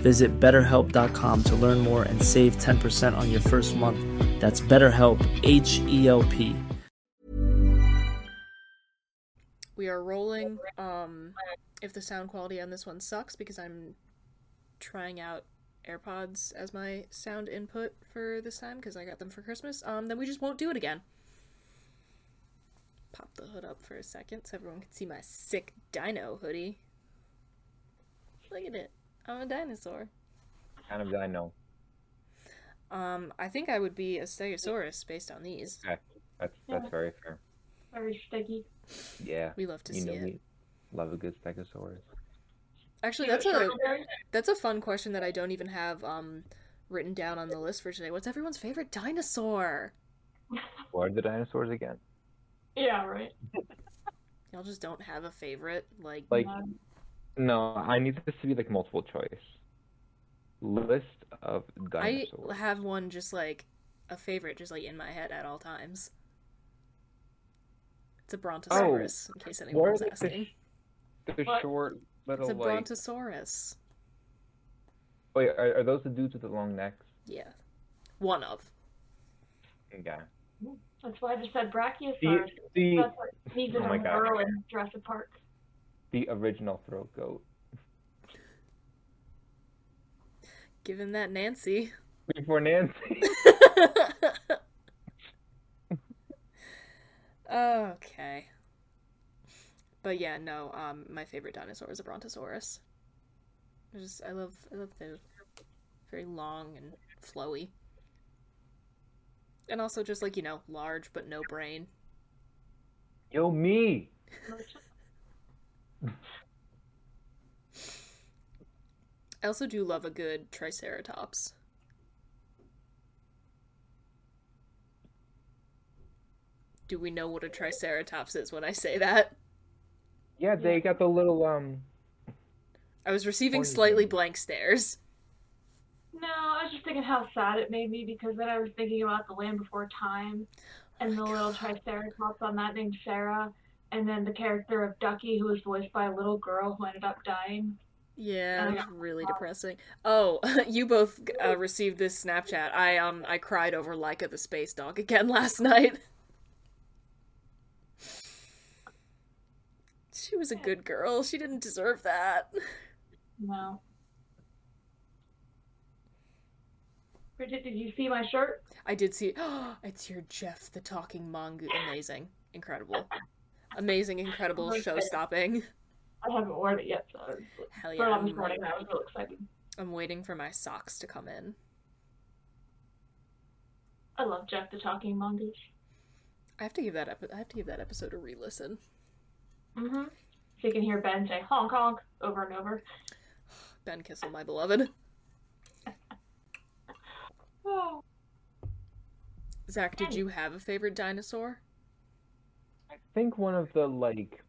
Visit betterhelp.com to learn more and save 10% on your first month. That's BetterHelp, H E L P. We are rolling. Um, if the sound quality on this one sucks because I'm trying out AirPods as my sound input for this time because I got them for Christmas, um, then we just won't do it again. Pop the hood up for a second so everyone can see my sick dino hoodie. Look at it. I'm a dinosaur. Kind of dino. Um, I think I would be a Stegosaurus based on these. Okay. That's that's Yeah. very fair. Very sticky. Yeah. We love to you see know it. we love a good stegosaurus. Actually, You a that's a fun question that I don't even have um written down on the list for today. What's everyone's favorite dinosaur? What are the dinosaurs again? Yeah, right. Y'all just don't have a favorite, like, Like Um, no, I need this to be like multiple choice. List of dinosaurs. I have one just like a favorite, just like in my head at all times. It's a brontosaurus, oh, in case anyone What are was like the, asking. sh- the short little It's a like? brontosaurus. Wait, are, are those the dudes with the long necks? Yeah, one of. Okay. that's why I just said Brachiosaurus. the That's what he's in Oh my a God. in Jurassic Park. The original throat goat. Given that Nancy. Before Nancy. okay. But yeah, no. Um, my favorite dinosaur is a brontosaurus. I just I love I love the very long and flowy, and also just like you know large but no brain. Yo, me. I also do love a good triceratops. Do we know what a triceratops is when I say that? Yeah, they got the little um. I was receiving Pointy slightly thing. blank stares. No, I was just thinking how sad it made me because then I was thinking about the Land Before Time and the little Triceratops on that named Cera, and then the character of Ducky who was voiced by a little girl who ended up dying. Yeah, it was really depressing. Oh, you both uh, received this Snapchat. I um I cried over Laika the space dog again last night. She was a good girl. She didn't deserve that. No. Bridget, did you see my shirt? I did see. Oh, it's your Jeff the talking mongoose. Amazing, incredible, amazing, incredible, show stopping. I haven't worn it yet, so Hell yeah! I'm, morning I was real excited. I'm waiting for my socks to come in. I love Jeff the Talking Mongoose. I have to give that epi- I have to give that episode a re-listen. Mm-hmm. So you can hear Ben say honk honk over and over. Ben Kissel, my beloved. Oh. Zach, did you have a favorite dinosaur? I think one of the like.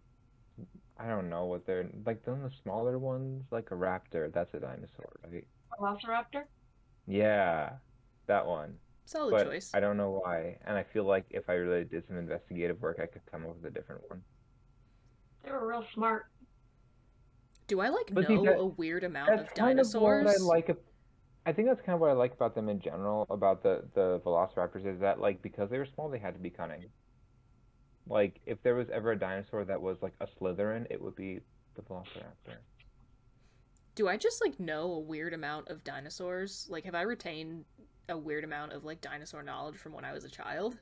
I don't know what they're like. Those the smaller ones, like a raptor. That's a dinosaur, right? Velociraptor? Yeah, that one. Solid But choice. I don't know why. And I feel like if I really did some investigative work, I could come up with a different one. They were real smart. Do I like But see, know that- a weird amount That's of kind of dinosaurs? what I like. ab- I think that's kind of what I like about them in general, about the the Velociraptors, is that like because they were small, they had to be cunning. Like if there was ever a dinosaur that was like a Slytherin, it would be the Velociraptor. Do I just like know a weird amount of dinosaurs? Like, have I retained a weird amount of like dinosaur knowledge from when I was a child?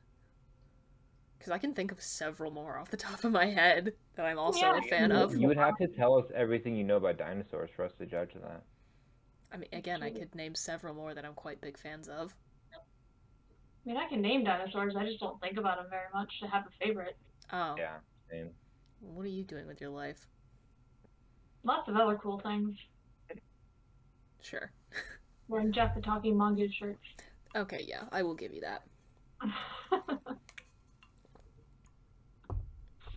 Because I can think of several more off the top of my head that I'm also Yeah. a fan You- of. You would have to tell us everything you know about dinosaurs for us to judge that. I mean, again, I could name several more that I'm quite big fans of. I mean, I can name dinosaurs. I just don't think about them very much to have a favorite. Oh, Yeah. Same. what are you doing with your life? Lots of other cool things. Sure. Wearing Jeff the Talking Mongoose shirts. Okay, yeah, I will give you that.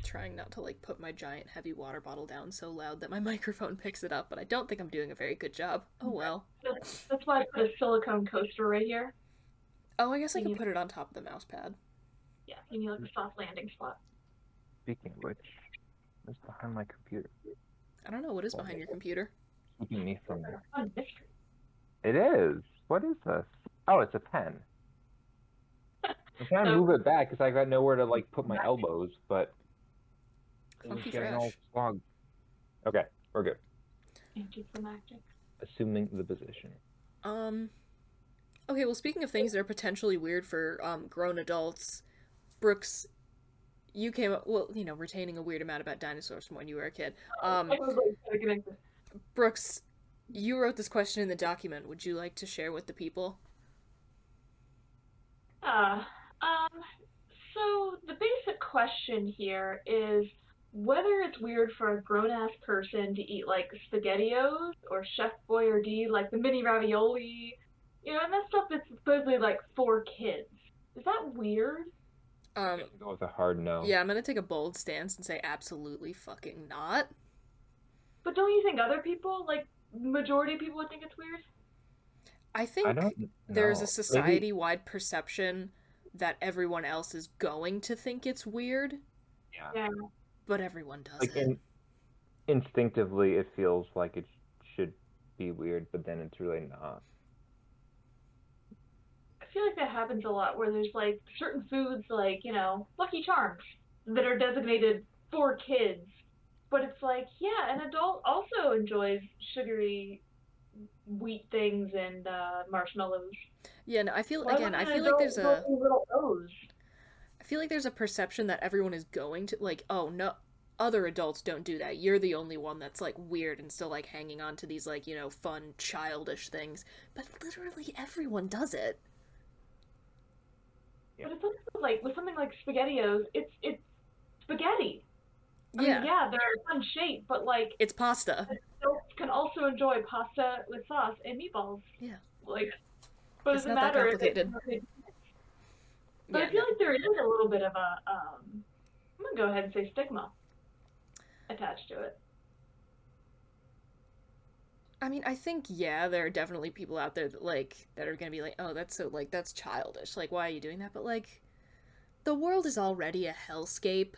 Trying not to like put my giant heavy water bottle down so loud that my microphone picks it up, but I don't think I'm doing a very good job. Oh well. That's that's why I put a silicone coaster right here. Oh, I guess I You can need- put it on top of the mouse pad. Yeah, you need like a soft landing spot. Speaking of which, what's behind my computer? I don't know what is behind your computer. Keeping me from there. It is. What is this? Oh, it's a pen. I'm trying to move it back because I got nowhere to like put my elbows, but it was Funky getting all clogged. Okay, we're good. Anticlimactic. Assuming the position. Um. Okay, well, speaking of things that are potentially weird for um, grown adults, Brooks, you came up, well, you know, retaining a weird amount about dinosaurs from when you were a kid. Um, I was like, trying to connect this. Brooks, you wrote this question in the document. Would you like to share with the people? Uh, um, so the basic question here is whether it's weird for a grown ass person to eat like SpaghettiOs or Chef Boyardee, like the mini ravioli, you know, and that stuff that's supposedly like for kids. Is that weird? Um, Go with a hard no. yeah, I'm gonna take a bold stance and say absolutely fucking not. But don't you think other people, like majority of people, would think it's weird? I think I there's a society-wide perception that everyone else is going to think it's weird, yeah. Yeah. but everyone does Like it. in, instinctively, it feels like it should be weird, but then it's really not. I feel like that happens a lot where there's like certain foods like, you know, Lucky Charms that are designated for kids. But it's like, yeah, an adult also enjoys sugary wheat things and uh, marshmallows. Yeah, no, I feel Why again. I feel like there's a. little O's? I feel like there's a perception that everyone is going to like, oh no, other adults don't do that. You're the only one that's like weird and still like hanging on to these like, you know, fun childish things. But literally everyone does it. Yeah. But it's also like with something like SpaghettiOs, it's it's spaghetti. I Yeah. mean, yeah, they're a fun shape, but like It's pasta. adults can also enjoy pasta with sauce and meatballs. Yeah. Like, but It's it doesn't matter if it's But Yeah, I feel no. like there is a little bit of a, um, I'm gonna go ahead and say stigma attached to it. I mean, I think yeah, there are definitely people out there that like that are gonna be like, oh, that's so like that's childish. Like, why are you doing that? But like, the world is already a hellscape.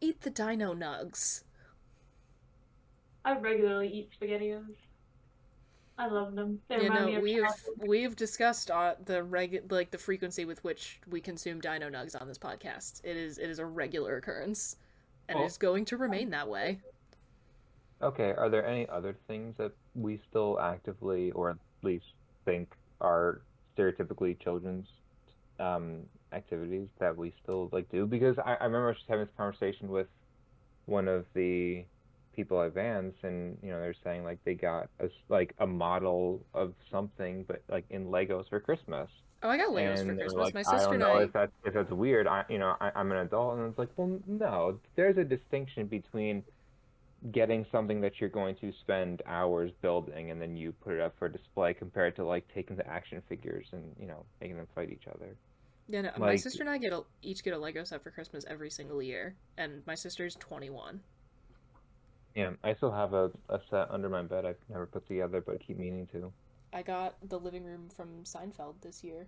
Eat the dino nugs. I regularly eat SpaghettiOs. I love them. They You remind me know, of we've childhood. we've discussed uh, the reg like the frequency with which we consume dino nugs on this podcast. It is it is a regular occurrence, and Well- it is going to remain that way. Okay, are there any other things that we still actively, or at least think, are stereotypically children's um, activities that we still like do? Because I, I remember just having this conversation with one of the people at Vans, and you know they're saying like they got a like a model of something, but like in Legos for Christmas. Oh, I got Legos and for Christmas. like, My I sister don't and know I. if that's if that's weird. I you know I, I'm an adult, and it's like, well, no. There's a distinction between getting something that you're going to spend hours building, and then you put it up for display, compared to like taking the action figures and you know making them fight each other. Yeah, no, my sister and I get a, each get a Lego set for Christmas every single year, and my sister's 21. Yeah, I still have a, a set under my bed I've never put together, but keep meaning to. I got the living room from Seinfeld this year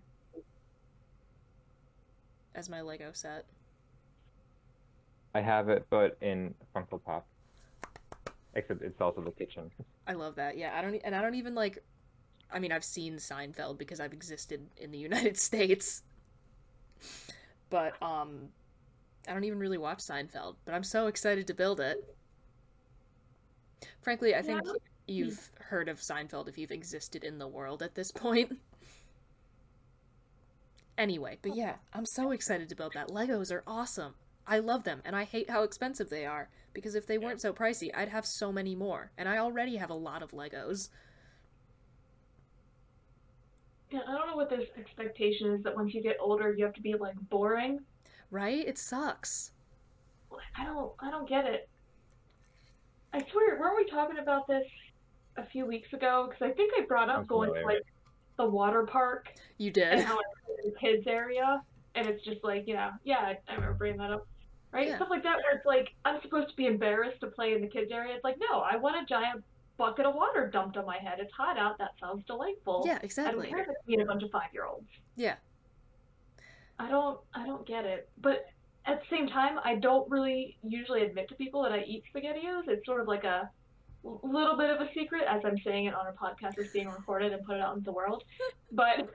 as my Lego set. I have it, but in Funko Pop. Except it's also the kitchen. I love that. Yeah, I don't e- and I don't even like I mean, I've seen Seinfeld because I've existed in the United States. But um I don't even really watch Seinfeld, but I'm so excited to build it. Frankly, I think Yeah. you've heard of Seinfeld if you've existed in the world at this point. Anyway, but yeah, I'm so excited to build that. Legos are awesome. I love them, and I hate how expensive they are because if they weren't so pricey, I'd have so many more, and I already have a lot of Legos. Yeah, I don't know what this expectation is that once you get older, you have to be like boring. Right? It sucks. I don't, I don't get it. I swear, weren't we talking about this a few weeks ago? Because I think I brought up Sounds going to like the water park You did. and did. how it's in the kids area, and it's just like, you know, yeah, I, I remember bringing that up, right? Yeah. Stuff like that, where it's like I'm supposed to be embarrassed to play in the kids area. It's like, no, I want a giant bucket of water dumped on my head. It's hot out. That sounds delightful. Yeah, I don't exactly. care if it's being a bunch of five year olds. Yeah. I don't I don't get it. But at the same time, I don't really usually admit to people that I eat spaghettios. It's sort of like a little bit of a secret as I'm saying it on a podcast that's being recorded and put it out into the world. But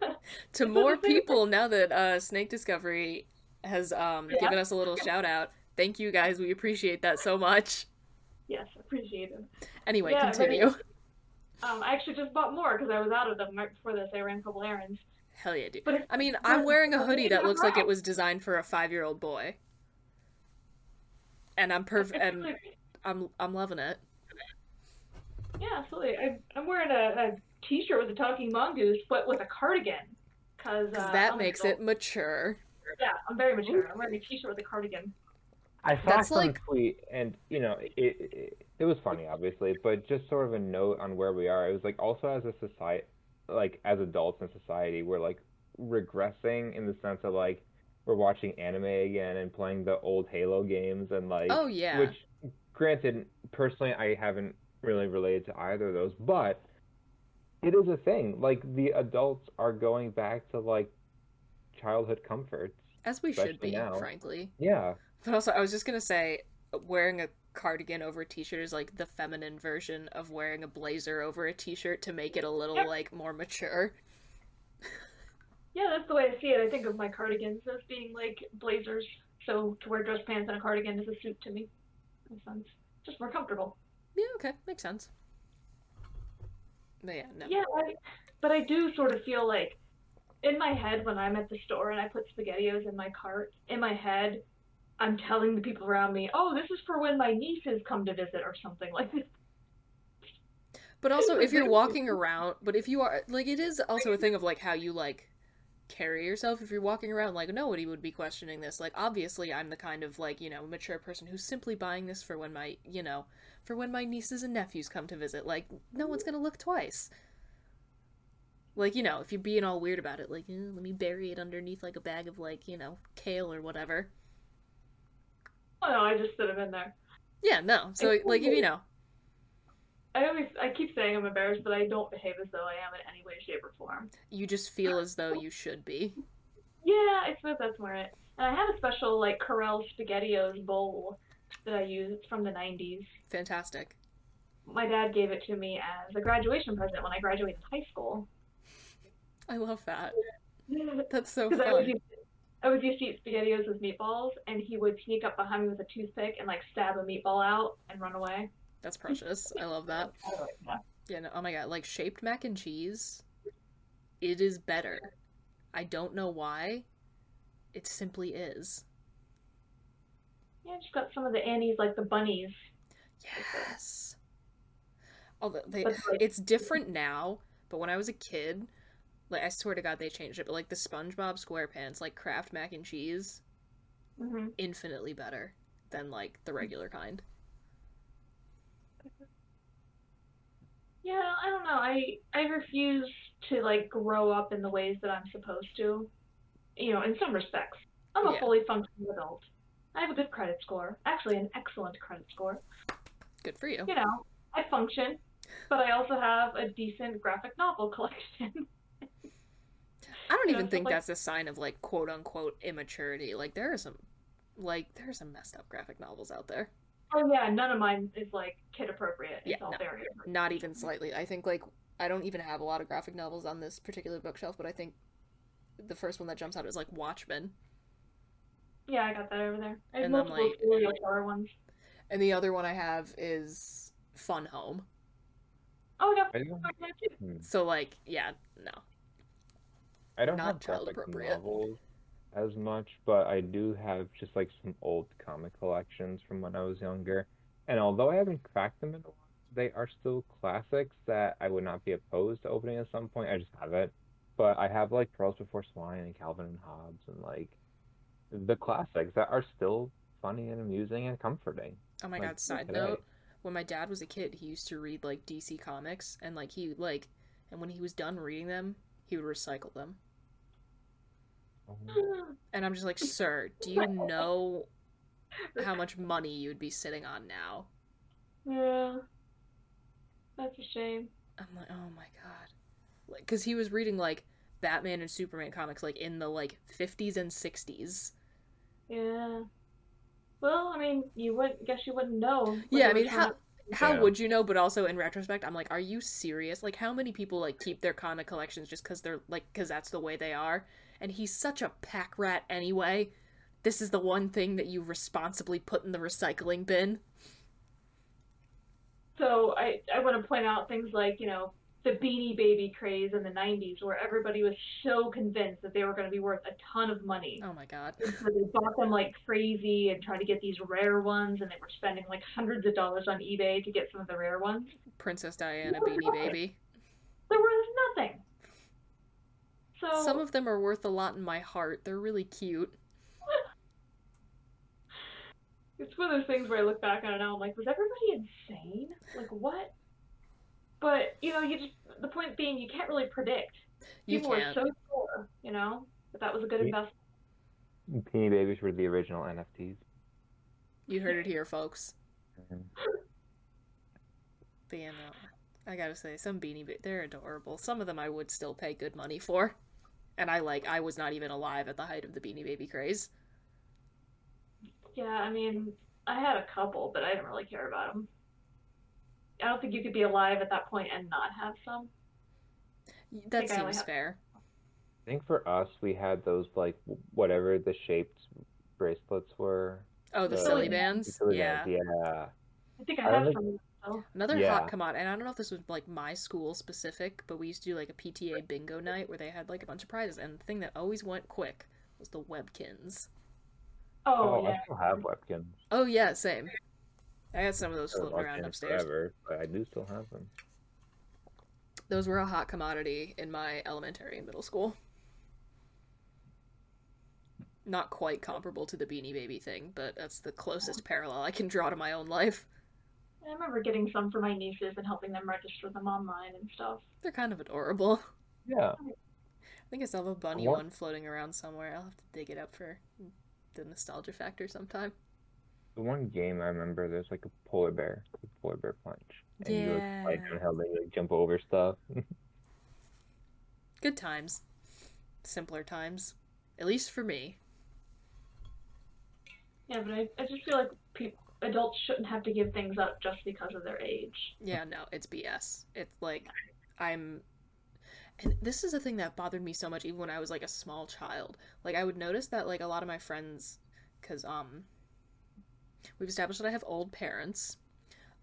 to more people now that uh, Snake Discovery has um, Yeah. given us a little shout out. Thank you guys. We appreciate that so much. yes, appreciate it. Anyway, Yeah, continue. Um, I actually just bought more because I was out of them right before this. I ran a couple errands. Hell yeah, dude. But I mean, I'm wearing a hoodie that looks like it was designed for a five year old boy. And I'm perfect. And I'm I'm loving it. yeah, absolutely. I, I'm wearing a, a t-shirt with a talking mongoose, but with a cardigan. Because uh, that I'm makes it mature. Yeah, I'm very mature. I'm wearing a mm-hmm. t-shirt with a cardigan. I saw That's some like- tweet, and you know, it, it it was funny, obviously, but just sort of a note on where we are. It was like also as a society, like as adults in society, we're like regressing in the sense of like we're watching anime again and playing the old Halo games and like Oh yeah. which granted personally I haven't really related to either of those, but it is a thing. Like the adults are going back to like childhood comforts. As we should be, now. frankly. Yeah. But also, I was just gonna say, wearing a cardigan over a t-shirt is like the feminine version of wearing a blazer over a t-shirt to make it a little Yep. like more mature. Yeah, that's the way I see it. I think of my cardigans as being like blazers. So to wear dress pants and a cardigan is a suit to me. Makes sense. Just more comfortable. Yeah, okay, makes sense. But yeah, no. Yeah, I, but I do sort of feel like in my head when I'm at the store and I put SpaghettiOs in my cart, in my head, I'm telling the people around me, "Oh, this is for when my nieces come to visit or something like this." But also, if you're walking around, but if you are like, it is also a thing of like how you like carry yourself. If you're walking around, like nobody would be questioning this. Like, obviously, I'm the kind of like you know mature person who's simply buying this for when my you know for when my nieces and nephews come to visit. Like, no one's gonna look twice. Like you know, if you're being all weird about it, like eh, let me bury it underneath like a bag of like you know kale or whatever. Oh no, I just put them in there. Yeah, no. So It's like if you know, I always, I keep saying I'm embarrassed, but I don't behave as though I am in any way, shape, or form. you just feel as though you should be. Yeah, I suppose that's more it. And I have a special like Corelle SpaghettiOs bowl that I use. It's from the 90s. Fantastic. My dad gave it to me as a graduation present when I graduated high school. I love that. That's so I was fun. I was used to eat SpaghettiOs with meatballs, and he would sneak up behind me with a toothpick and like stab a meatball out and run away. That's precious. I love that. Yeah, no, oh my god, like shaped mac and cheese, it is better. I don't know why. It simply is. Yeah, just got some of the Annie's like the bunnies. Yes. Although they, like- it's different now, but when I was a kid, like I swear to God they changed it. But like the SpongeBob SquarePants, like Kraft mac and cheese, hmm infinitely better than like the regular kind. Yeah, I don't know. I I refuse to like grow up in the ways that I'm supposed to. You know, in some respects, I'm a Yeah. fully functioning adult. I have a good credit score, actually an excellent credit score. Good for you. You know, I function, but I also have a decent graphic novel collection. I don't you even stuff think like- that's a sign of like quote unquote immaturity. Like there are some, like there are some messed up graphic novels out there. oh yeah, none of mine is like kid appropriate. It's Yeah, all no. very Not even slightly. I think like I don't even have a lot of graphic novels on this particular bookshelf, but I think the first one that jumps out is like Watchmen, Yeah, I got that over there. I have And then, like- serial killer ones. and the other one I have is Fun Home. Oh, I got Are you- that too. Hmm. So like, yeah, no. I don't Not have child graphic appropriate. novels as much, but I do have just like some old comic collections from when I was younger. And although I haven't cracked them in a while, they are still classics that I would not be opposed to opening at some point. I just haven't. But I have like Pearls Before Swine and Calvin and Hobbes and like the classics that are still funny and amusing and comforting. Oh my Like, god, side today. note. When my dad was a kid, he used to read like DC comics and like he like and when he was done reading them, he would recycle them. Mm-hmm. And I'm just like, "Sir, do you know how much money you would be sitting on now?" Yeah. That's a shame. I'm like, "Oh my god." Like cuz he was reading like Batman and Superman comics like in the like 50s and 60s. Yeah. Well, I mean, you would guess you wouldn't know. Yeah, I mean, how how Yeah. would you know? But also in retrospect, I'm like, are you serious? Like, how many people like keep their comic collections just because they're like because that's the way they are? And he's such a pack rat anyway. This is the one thing that you responsibly put in the recycling bin. So I I want to point out things like you know the Beanie Baby craze in the '90s, where everybody was so convinced that they were going to be worth a ton of money. Oh my god. So they bought them like crazy and tried to get these rare ones, and they were spending like hundreds of dollars on eBay to get some of the rare ones. Princess Diana Beanie Baby. There was nothing. So Some of them are worth a lot in my heart. They're really cute. it's one of those things where I look back on it now, I'm like, was everybody insane? Like what? But you know, you just the point being, you can't really predict. You People were can't. so sure, you know, that that was a good We- investment. Beanie Babies were the original NFTs. You heard it here, folks. But yeah, no. I gotta say, some Beanie Ba- they're adorable. Some of them I would still pay good money for. And I like, I was not even alive at the height of the Beanie Baby craze. Yeah, I mean, I had a couple, but I didn't really care about them. I don't think you could be alive at that point and not have some. That think I seems have- fair. I think for us, we had those like whatever the shaped bracelets were. Oh, the The silly silly bands? Silly Yeah. bands, Yeah. I think I I have like- some. Still. Another Yeah. hot commodity, and I don't know if this was like my school specific, but we used to do like a PTA bingo night where they had like a bunch of prizes, and the thing that always went quick was the Webkinz. Oh, Oh, yeah. I still have Webkinz. Oh yeah, same. I had some of those I've floating around upstairs. Forever, but I do still have them. Those were a hot commodity in my elementary and middle school. Not quite comparable to the Beanie Baby thing, but that's the closest parallel I can draw to my own life. I remember getting some for my nieces and helping them register them online and stuff. They're kind of adorable. Yeah. I think I still have a bunny What? one floating around somewhere. I'll have to dig it up for the nostalgia factor sometime. The one game I remember, there's like a polar bear, a polar bear punch, and you like slide Yeah. downhill, like jump over stuff. Good times. Simpler times. At least for me. Yeah, but I, I just feel like people, adults shouldn't have to give things up just because of their age. Yeah, no, it's BS. It's like I'm and this is a thing that bothered me so much even when I was like a small child. Like I would notice that like a lot of my friends cuz um we've established that I have old parents.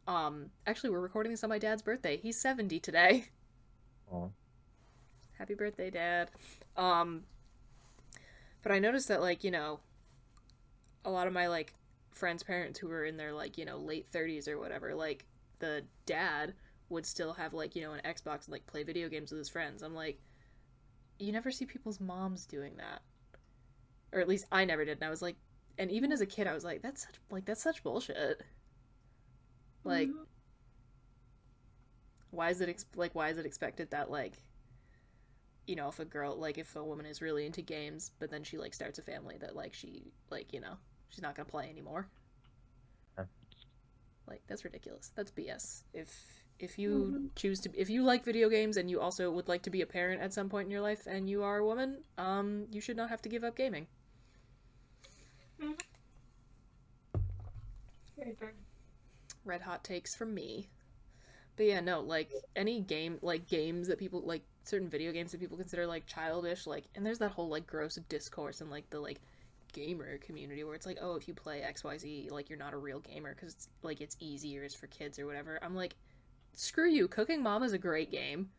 Um actually we're recording this on my dad's birthday. He's 70 today. Oh. Happy birthday, dad. Um but I noticed that like, you know, a lot of my like friends' parents who were in their like, you know, late 30s or whatever, like the dad would still have like, you know, an Xbox and like play video games with his friends. I'm like, you never see people's moms doing that. Or at least I never did. And I was like, and even as a kid, I was like, that's such like that's such bullshit. Like, Mhm. why is it ex- like why is it expected that like you know if a girl like if a woman is really into games but then she like starts a family that like she like you know she's not gonna play anymore Yeah. like that's ridiculous that's bs if if you choose to if you like video games and you also would like to be a parent at some point in your life and you are a woman um you should not have to give up gaming Very fair. red hot takes from me. But yeah, no, like any game, like games that people like certain video games that people consider like childish, like, and there's that whole like gross discourse and like the like gamer community where it's like, oh, if you play X Y Z, like you're not a real gamer because it's like it's easier, it's for kids or whatever. I'm like, screw you. Cooking Mom is a great game.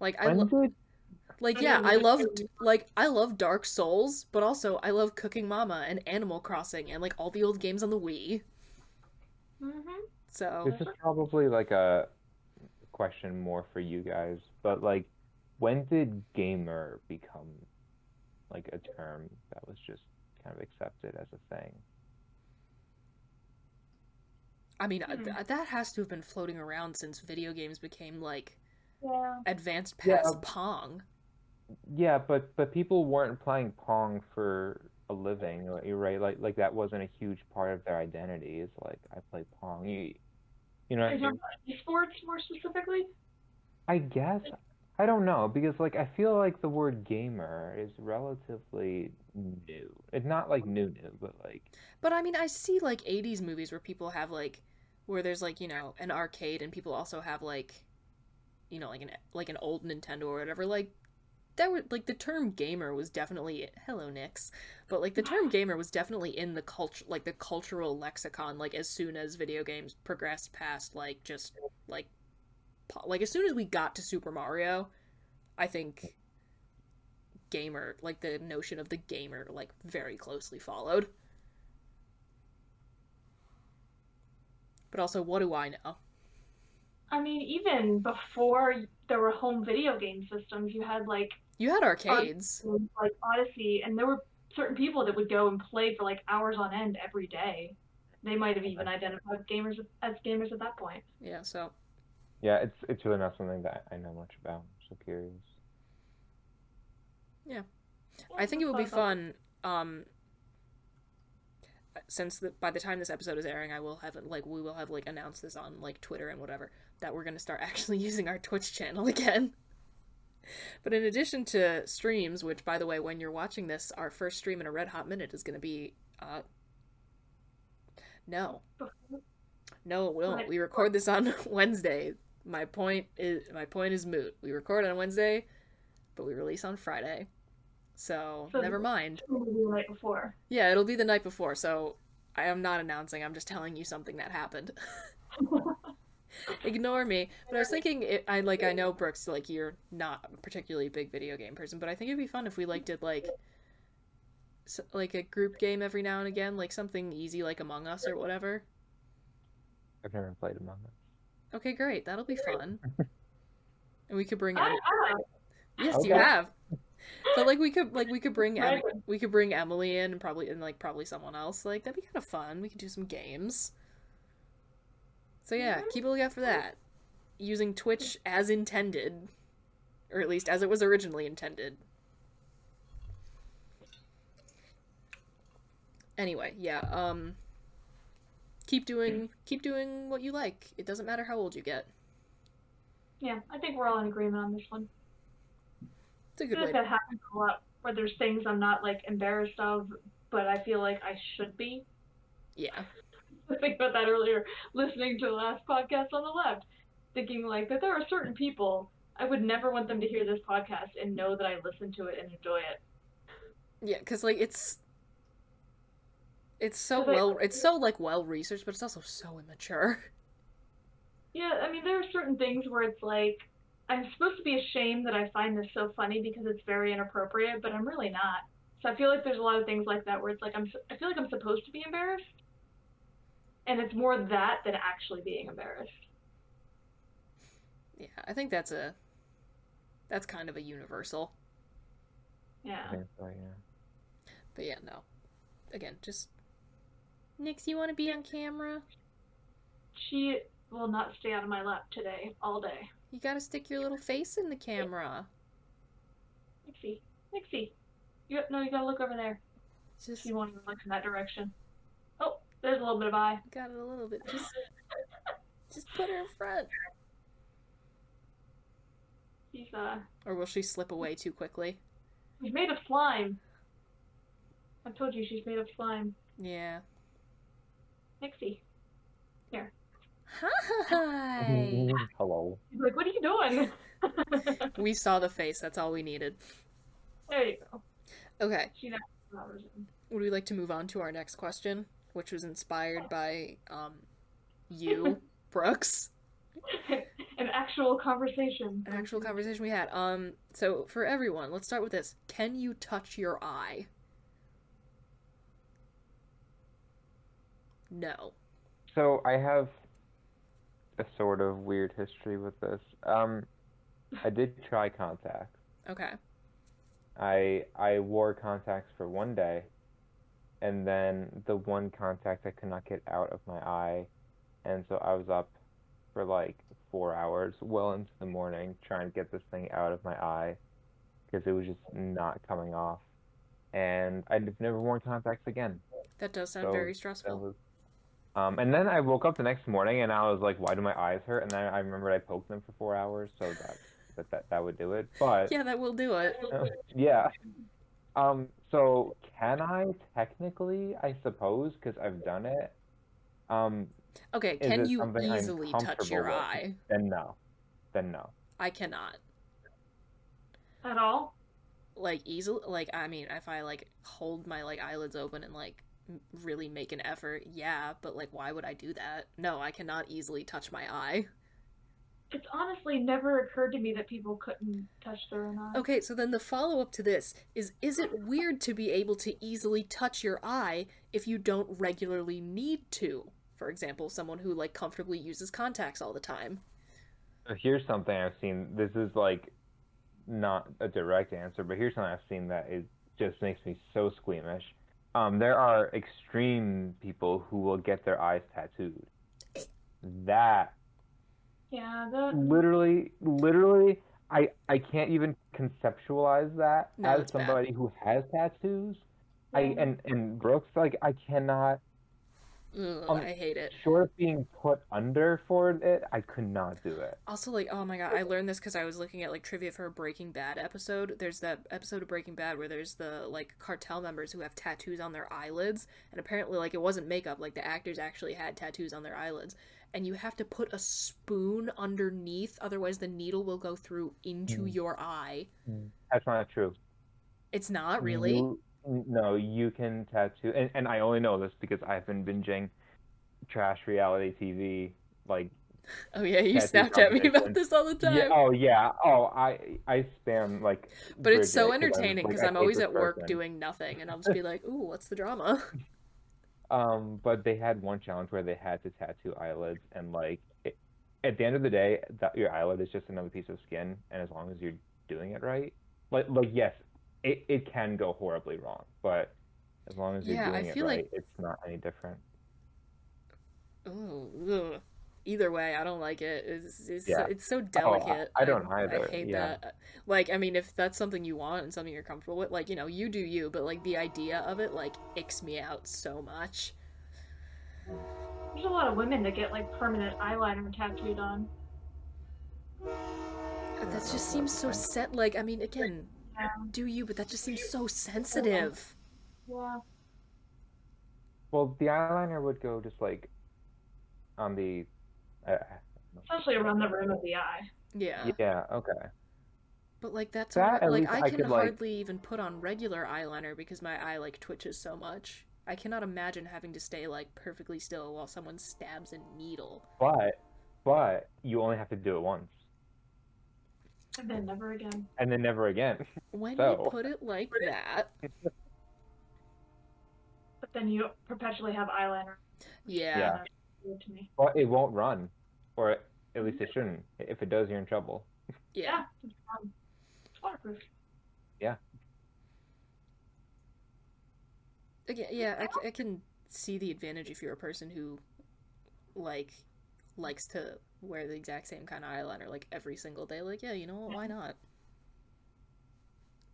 Like I love. did Like yeah, I really love like I love Dark Souls, but also I love Cooking Mama and Animal Crossing and like all the old games on the Wii. Mhm. So This is probably like a question more for you guys, but like, when did gamer become like a term that was just kind of accepted as a thing? I mean uh, Hmm. th- that has to have been floating around since video games became like Yeah. advanced Yeah. past Pong. Yeah, but but people weren't playing Pong for a living, you're right? Like like that wasn't a huge part of their identity. It's like I play Pong. You, you know what I mean? esports more specifically? I guess I don't know because like I feel like the word gamer is relatively new. It's not like new new, but like But I mean, I see like 80s movies where people have like where there's like, you know, an arcade and people also have like you know, like an like an old Nintendo or whatever. Like that would like the term gamer was definitely hello Nix, but like the term gamer was definitely in the culture like the cultural lexicon like as soon as video games progressed past like just like po- like as soon as we got to Super Mario, I think gamer like the notion of the gamer like very closely followed. But also, what do I know? I mean, even before there were home video game systems, you had like You had arcades. like Odyssey, and there were certain people that would go and play for like hours on end every day. They might have even identified gamers as gamers at that point. Yeah, so yeah, it's it's really not something that I know much about. I'm so curious. Yeah, I think it would be fun. Um, since the, by the time this episode is airing, I will have like we will have like announced this on like Twitter and whatever that we're gonna start actually using our Twitch channel again. But in addition to streams, which by the way, when you're watching this, our first stream in a red hot minute is gonna be uh no. No, it won't. We record this on Wednesday. My point is my point is moot. We record on Wednesday, but we release on Friday. So, So- never mind. Maybe the night before. Yeah, it'll be the night before. So I am not announcing. I'm just telling you something that happened. Ignore me. But I was thinking, it, I like I know Brooks, like you're not a particularly big video game person, but I think it'd be fun if we like did like s- like a group game every now and again, like something easy like Among Us or whatever. I've never played Among Us. Okay, great. That'll be fun. And we could bring I, Em- I, yes, you have. But like we could like we could bring em- we could bring Emily in and probably and like probably someone else. Like that'd be kind of fun. We could do some games. So yeah, keep a lookout for that. Using Twitch as intended, or at least as it was originally intended. Anyway, yeah. Um. Keep doing keep doing what you like. It doesn't matter how old you get. yeah, I think we're all in agreement on this one. It's a I good feel way. like that happens a lot, where there's things I'm not like embarrassed of, but I feel like I should be. yeah. I think about that earlier, listening to the last podcast on the left, thinking like that there are certain people I would never want them to hear this podcast and know that I listen to it and enjoy it. Yeah, because like it's it's so But I- well it's so like well researched, but it's also so immature. Yeah, I mean there are certain things where it's like I'm supposed to be ashamed that I find this so funny because it's very inappropriate, but I'm really not. So I feel like there's a lot of things like that where it's like I'm I feel like I'm supposed to be embarrassed, and it's more that than actually being embarrassed. Yeah, I think that's a that's kind of a universal. Yeah. yeah. But yeah, no. Again, just Nix, you want to be on camera? She will not stay out of my lap today all day. You gotta stick your little face in the camera. Nixie, Nixie, you no, you gotta look over there. Just She won't even look in that direction. Oh, there's a little bit of eye. got it a little bit. Just just put her in front. She's uh, Or will she slip away too quickly? she's made of slime. I told you she's made of slime. Yeah. Nixie. Here. Hi. Hello. She's like, what are you doing? we saw the face. That's all we needed. there you go. Okay. She knows. Would we like to move on to our next question, which was inspired by um you, Brooks? An actual conversation. An actual conversation we had. Um, so for everyone, let's start with this. Can you touch your eye? No. So I have a sort of weird history with this. Um, I did try contacts. Okay. I I wore contacts for one day, and then the one contact I could not get out of my eye, and so I was up for like four hours, well into the morning, trying to get this thing out of my eye, because it was just not coming off, and I've never worn contacts again. That does sound So, very stressful. Was, um, and then I woke up the next morning and I was like, why do my eyes hurt? And then I remembered I poked them for four hours, so that that that, that would do it. But Yeah, that will do it. yeah. Um, so can I technically, I suppose, because I've done it. Um, Okay, can it you easily touch your with? eye? then no, then no. I cannot. At all? Like easily like I mean, if I like hold my like eyelids open and like m- really make an effort, yeah, but like why would I do that? No, I cannot easily touch my eye. It's honestly never occurred to me that people couldn't touch their own eye. Okay, so then the follow up to this is is it weird to be able to easily touch your eye if you don't regularly need to? For example, someone who like comfortably uses contacts all the time. Uh, here's something I've seen. This is like not a direct answer, but here's something I've seen that it just makes me so squeamish. Um, there are extreme people who will get their eyes tattooed. That Yeah, the literally, literally, I I can't even conceptualize that No, as it's bad. somebody who has tattoos. I and and Brooks like I cannot. Ugh, Um, I hate it. Short of being put under for it, I could not do it. Also, like, oh my god, I learned this because I was looking at like trivia for a Breaking Bad episode. There's that episode of Breaking Bad where there's the like cartel members who have tattoos on their eyelids, and apparently, like, it wasn't makeup. Like, the actors actually had tattoos on their eyelids, and you have to put a spoon underneath, otherwise the needle will go through into Mm. your eye. That's not true. It's not really. You- no, you can tattoo, and, and I only know this because I've been binging trash reality TV. Like, Oh yeah, you Snapchat me about this all the time. yeah, oh yeah, oh I I spam like. but it's so Bridget 'cause I'm, entertaining like, because I I'm always at work person. doing nothing, and I'll just be like, "Ooh, what's the drama?" Um, but they had one challenge where they had to tattoo eyelids, and like, it, at the end of the day, that your eyelid is just another piece of skin, and as long as you're doing it right, like, like yes, it, it can go horribly wrong, but as long as you're Yeah, I doing it right, like- it's not any different. Ooh, ugh. Either way, I don't like it. It's it's, Yeah. it's so oh, I- delicate. I don't I either, hate yeah. that. Like, I mean, if that's something you want and something you're comfortable with, like you know, you do you. But like the idea of it, like, icks me out so much. There's a lot of women that get like permanent eyeliner tattooed on. That just seems so set. Like, I mean, again, Yeah. Do you? But that just seems so sensitive. Yeah. Well, the eyeliner would go just like on the. Uh, Especially around the rim of the eye. Yeah. yeah. Okay. But like that's That, hard- like least I I can could, like- hardly even put on regular eyeliner because my eye like twitches so much. I cannot imagine having to stay like perfectly still while someone stabs a needle. But, but you only have to do it once, And then never again. and then never again. When So- you put it like that, But then you perpetually have eyeliner. yeah. Yeah. Weird. Well, it won't run, or at mm-hmm. least it shouldn't. If it does, you're in trouble. Yeah. Yeah. It's fun. It's waterproof. Again, yeah, I, c- I can see the advantage if you're a person who like likes to wear the exact same kind of eyeliner like every single day. Like, yeah, you know what? Why mm-hmm. not?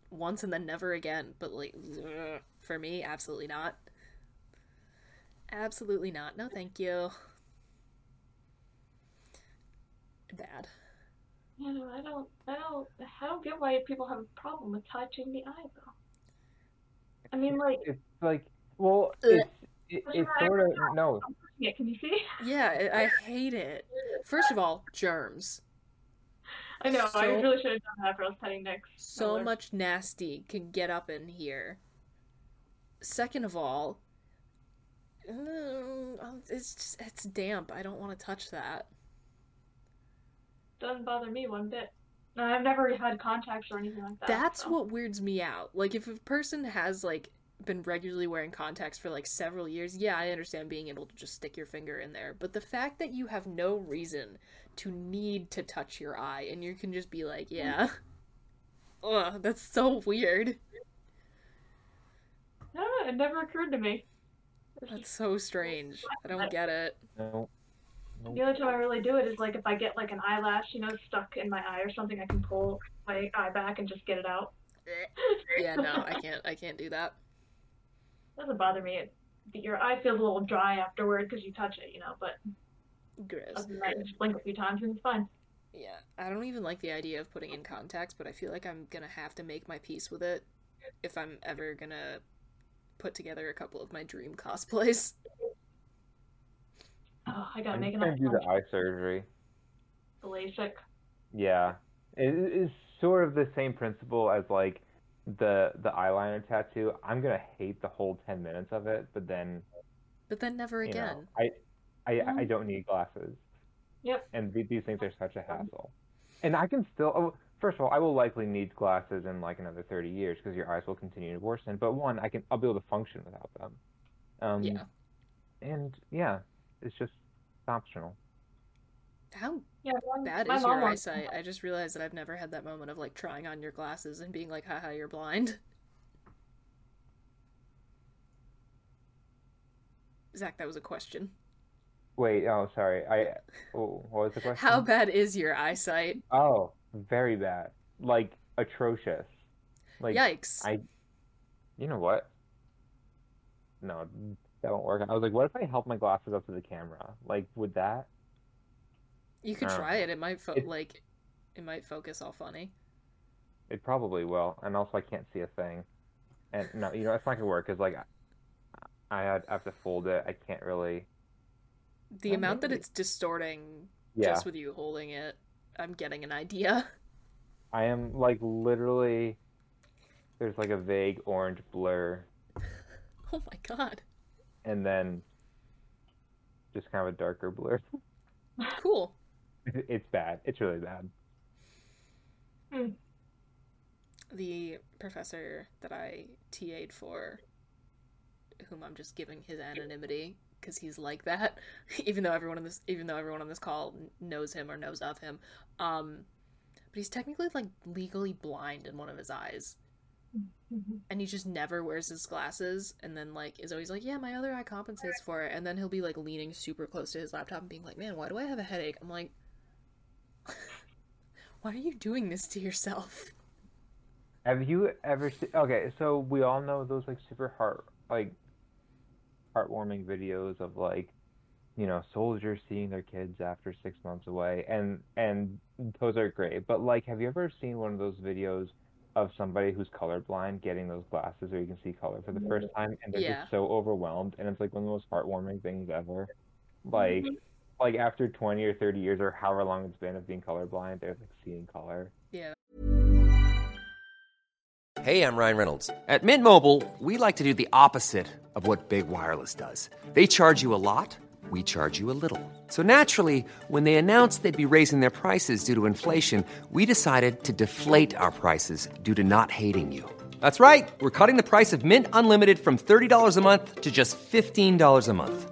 Once and then never again. But like, ugh, for me, absolutely not. Absolutely not. No, thank you. Bad. You know, I don't, I don't, I don't get why people have a problem with touching the eye though. I mean, like, It's like, well, Ugh. it's it, it's sort of no. Yeah, can you see? Yeah, I hate it. First of all, germs. I know. I really should have done that for I was petting Nick. so much nasty can get up in here. Second of all, uh, it's just, it's damp. I don't want to touch that. doesn't bother me one bit. And I've never had contacts or anything like that. That's so. what weirds me out. Like if a person has like been regularly wearing contacts for like several years, yeah, I understand being able to just stick your finger in there. But the fact that you have no reason to need to touch your eye and you can just be like, mm. yeah. Ugh, that's so weird. I don't know, it never occurred to me. That's so strange. I don't get it. No. The only time I really do it is like if I get like an eyelash, you know, stuck in my eye or something, I can pull my eye back and just get it out. Yeah, no, I can't. I can't do that. Doesn't bother me. It, your eye feels a little dry afterward because you touch it, you know, but Gross. that, just blink a few times and it's fine. Yeah, I don't even like the idea of putting in contacts, but I feel like I'm gonna have to make my peace with it if I'm ever gonna put together a couple of my dream cosplays. Oh, I gotta I'm make just gonna do the eye surgery. The LASIK. Yeah, it is sort of the same principle as like the the eyeliner tattoo. I'm gonna hate the whole ten minutes of it, but then But then never you know, again. I I I Mhm. don't need glasses, Yep. and th- these things are such a hassle. And I can still. Oh, first of all, I will likely need glasses in like another thirty years because your eyes will continue to worsen. But one, I can I'll be able to function without them. Um, Yeah. And yeah, it's just optional. How Yeah, my, bad is your eyesight? I just realized that I've never had that moment of like trying on your glasses and being like, haha, you're blind. Zach, that was a question. Wait, oh sorry. I oh, what was the question? How bad is your eyesight? Oh, very bad. Like atrocious. Like Yikes. I you know what? No, that won't work. I was like, what if I held my glasses up to the camera? Like, would that? You could try it. It might fo- it- like it might focus all funny. It probably will. And also, I can't see a thing. And no, you know, it's not gonna work because like, I I have to fold it. I can't really. The amount that it's distorting Yeah, just with you holding it, I'm getting an idea. I am like literally. There's like a vague orange blur, Oh my god. and then just kind of a darker blur. Cool. It's bad. It's really bad. The professor that I TA'd for, whom I'm just giving his anonymity because he's like that, even though everyone in this, even though everyone on this call knows him or knows of him, um, but he's technically like legally blind in one of his eyes. Mhm. and he just never wears his glasses and then like is always like yeah my other eye compensates for it and then he'll be like leaning super close to his laptop and being like man why do i have a headache i'm like why are you doing this to yourself Have you ever seen? Okay, so we all know those like super heart like heartwarming videos of like, you know, soldiers seeing their kids after six months away, and and those are great. But like, have you ever seen one of those videos of somebody who's colorblind getting those glasses where you can see color for the first mm-hmm. time, and they're Yeah. just so overwhelmed, and it's like one of the most heartwarming things ever. Mm-hmm. Like, like after twenty or thirty years or however long it's been of being colorblind, they're like seeing color. yeah Hey, I'm Ryan Reynolds. At Mint Mobile, we like to do the opposite of what Big Wireless does. They charge you a lot, we charge you a little. So naturally, when they announced they'd be raising their prices due to inflation, we decided to deflate our prices due to not hating you. That's right. We're cutting the price of Mint Unlimited from $30 a month to just $15 a month.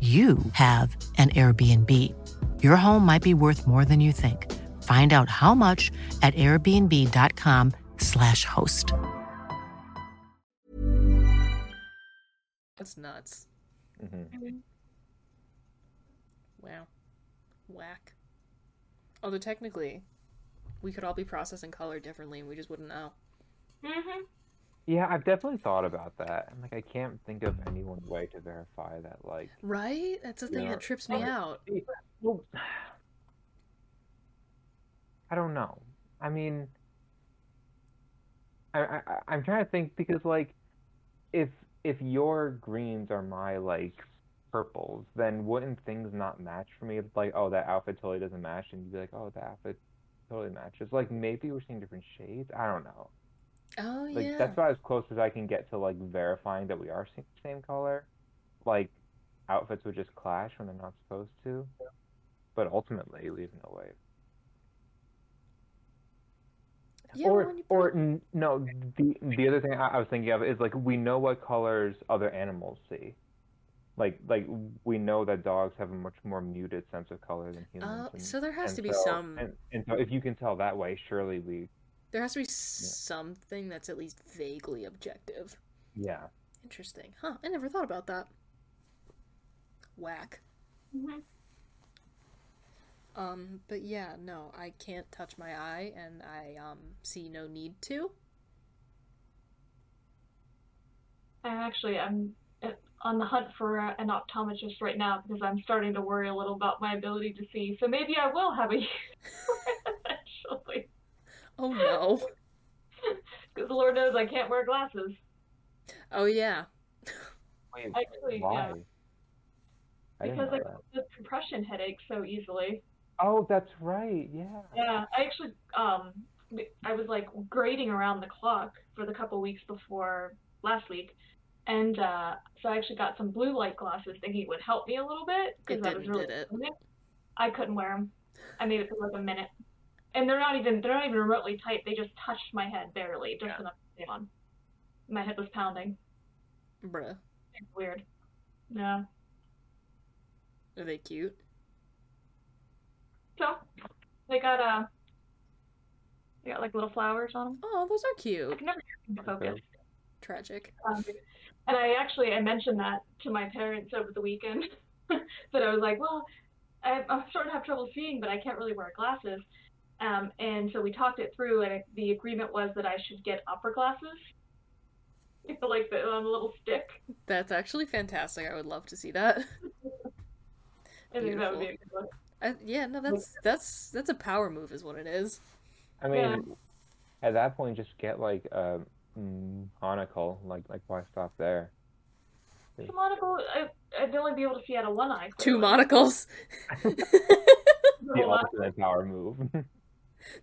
you have an Airbnb. Your home might be worth more than you think. Find out how much at airbnb.com/slash host. That's nuts. hmm Wow. Whack. Although technically, we could all be processing color differently and we just wouldn't know. Mhm. Yeah, I've definitely thought about that. And like I can't think of any one way to verify that like Right? That's the thing Yeah. that trips me oh, out. well I don't know. I mean I, I I- I'm trying to think because like if if your greens are my like purples, then wouldn't things not match for me? It's Like, oh, that outfit totally doesn't match, and you'd be like, oh, that outfit totally matches. Like maybe we're seeing different shades. I don't know. Oh, Like yeah. that's about as close as I can get to like verifying that we are the same color. Like outfits would just clash when they're not supposed to. But ultimately, we have no way. Yeah, or or n- no, the the other thing I, I was thinking of is like we know what colors other animals see. Like like we know that dogs have a much more muted sense of color than humans. Oh, and- so there has to be so- some And, and so if you can tell that way, surely we there has to be something that's at least vaguely objective. yeah. Interesting. Huh, I never thought about that. Whack. Mhm. Um, but yeah, no, I can't touch my eye and I um see no need to. I actually I'm uh, on the hunt for uh, an optometrist right now because I'm starting to worry a little about my ability to see. So maybe I will have a use eventually. Oh no. Because the Lord knows I can't wear glasses. Oh yeah. Wait, Actually, why? yeah. I Because know I that. get compression headaches so easily. Oh, that's right. Yeah. Yeah, I actually um I was like grading around the clock for the couple weeks before last week, and uh, so I actually got some blue light glasses thinking it would help me a little bit because I was really did it. I couldn't wear them. I made it for like a minute, and they're not even they're not even remotely tight. They just touched my head barely, just Yeah. enough to stay on. My head was pounding. Bruh. It's weird. Yeah. Are they cute? So they got uh they got like little flowers on them. Oh, those are cute. I cute. can never get them to focus. Tragic. Um, and I actually I mentioned that to my parents over the weekend. that I was like, well, I, I'm starting to have trouble seeing, but I can't really wear glasses. Um, and so we talked it through, and the agreement was that I should get opera glasses, You know, like the on a little stick. That's actually fantastic. I would love to see that. I think that would be a good look. I, yeah, no, that's that's that's a power move, is what it is. I mean, Yeah. at that point, just get like a mm, monocle. Like, like why stop there? The monocle, I, I'd only be able to see out of one eye. Two monocles. The ultimate power move.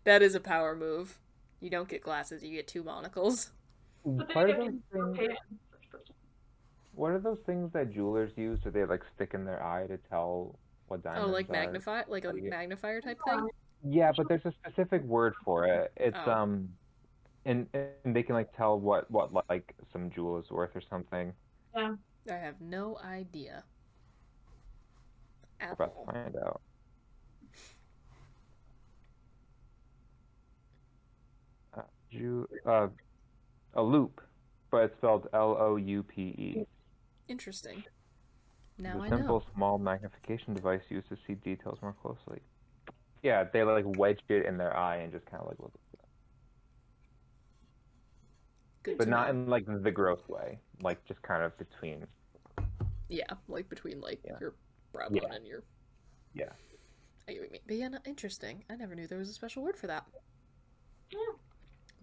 That is a power move. You don't get glasses, you get two monocles. But then what, are those things, what are those things that jewelers use? Do they like stick in their eye to tell what diamonds are? Oh, like are? magnify, like a you- magnifier type thing. Yeah, but there's a specific word for it. It's Oh. um, and and they can like tell what what like some jewel is worth or something. Yeah. I have no idea. We're At about to find out. Ju- uh, a loop, but it's spelled L O U P E. Interesting. It's Now a I simple, know. small magnification device used to see details more closely. Yeah, they like wedge it in their eye and just kind of like look at it. Good But not know. in like the gross way, like just kind of between. Yeah, like between like Yeah. your brow bone Yeah. and your Yeah. But yeah, no, interesting. I never knew there was a special word for that. Yeah.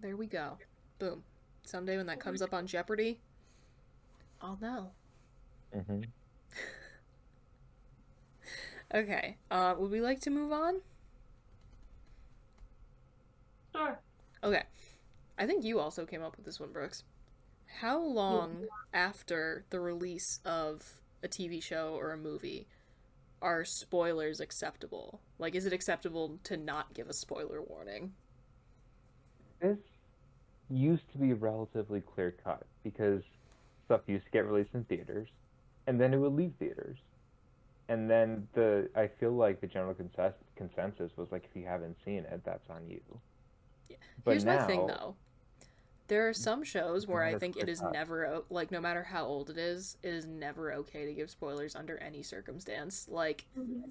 There we go. Boom. Someday when that comes up on Jeopardy, I'll know. hmm Okay. Uh, would we like to move on? Sure. Okay. I think you also came up with this one, Brooks. How long after the release of a TV show or a movie are spoilers acceptable? Like, is it acceptable to not give a spoiler warning? This used to be relatively clear cut because stuff used to get released in theaters, and then it would leave theaters, and then the I feel like the general consensus consensus was like if you haven't seen it, that's on you. But Here's my thing, though. There are some shows where I think it is cut. never like no matter how old it is, it is never okay to give spoilers under any circumstance. Like mm-hmm.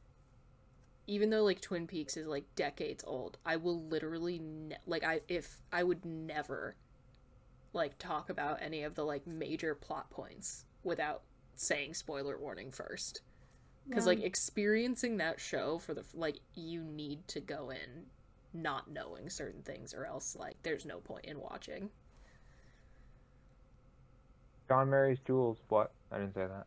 Even though like Twin Peaks is like decades old, I will literally ne- like I if I would never like talk about any of the like major plot points without saying spoiler warning first. Cuz like experiencing that show for the like you need to go in not knowing certain things or else like there's no point in watching. John Mary's Jewels. What? I didn't say that.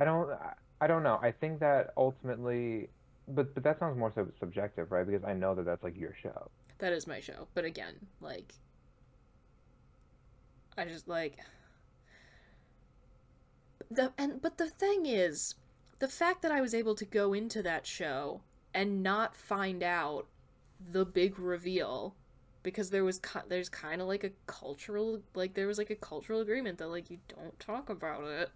I don't. I- I don't know. I think that ultimately, but but that sounds more so subjective, right? Because I know that that's like your show. That is my show. But again, like I just like the and but the thing is, the fact that I was able to go into that show and not find out the big reveal because there was there's kind of like a cultural like there was like a cultural agreement that like you don't talk about it.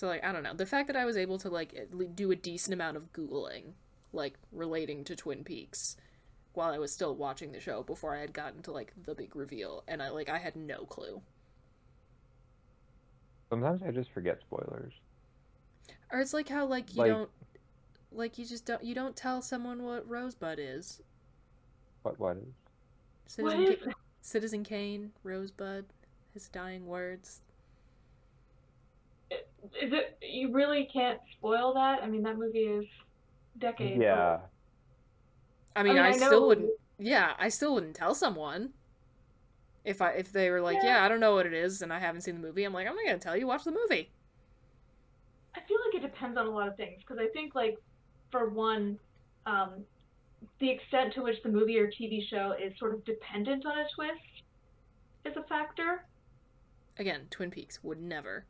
So like I don't know. The fact that I was able to like do a decent amount of googling like relating to Twin Peaks while I was still watching the show before I had gotten to like the big reveal and I like I had no clue. Sometimes I just forget spoilers. Or it's like how like you Like- don't like you just don't you don't tell someone what Rosebud is. What what is? Citizen What is Ca- Citizen Kane, Rosebud, his dying words. Is it? You really can't spoil that. I mean, that movie is decades. old. Yeah. I mean, mean, I, I still wouldn't. Yeah, I still wouldn't tell someone. If I if they were like, Yeah. yeah, I don't know what it is, and I haven't seen the movie, I'm like, I'm not gonna tell you. Watch the movie. I feel like it depends on a lot of things because I think like for one, um, the extent to which the movie or TV show is sort of dependent on a twist is a factor. Again, Twin Peaks would never.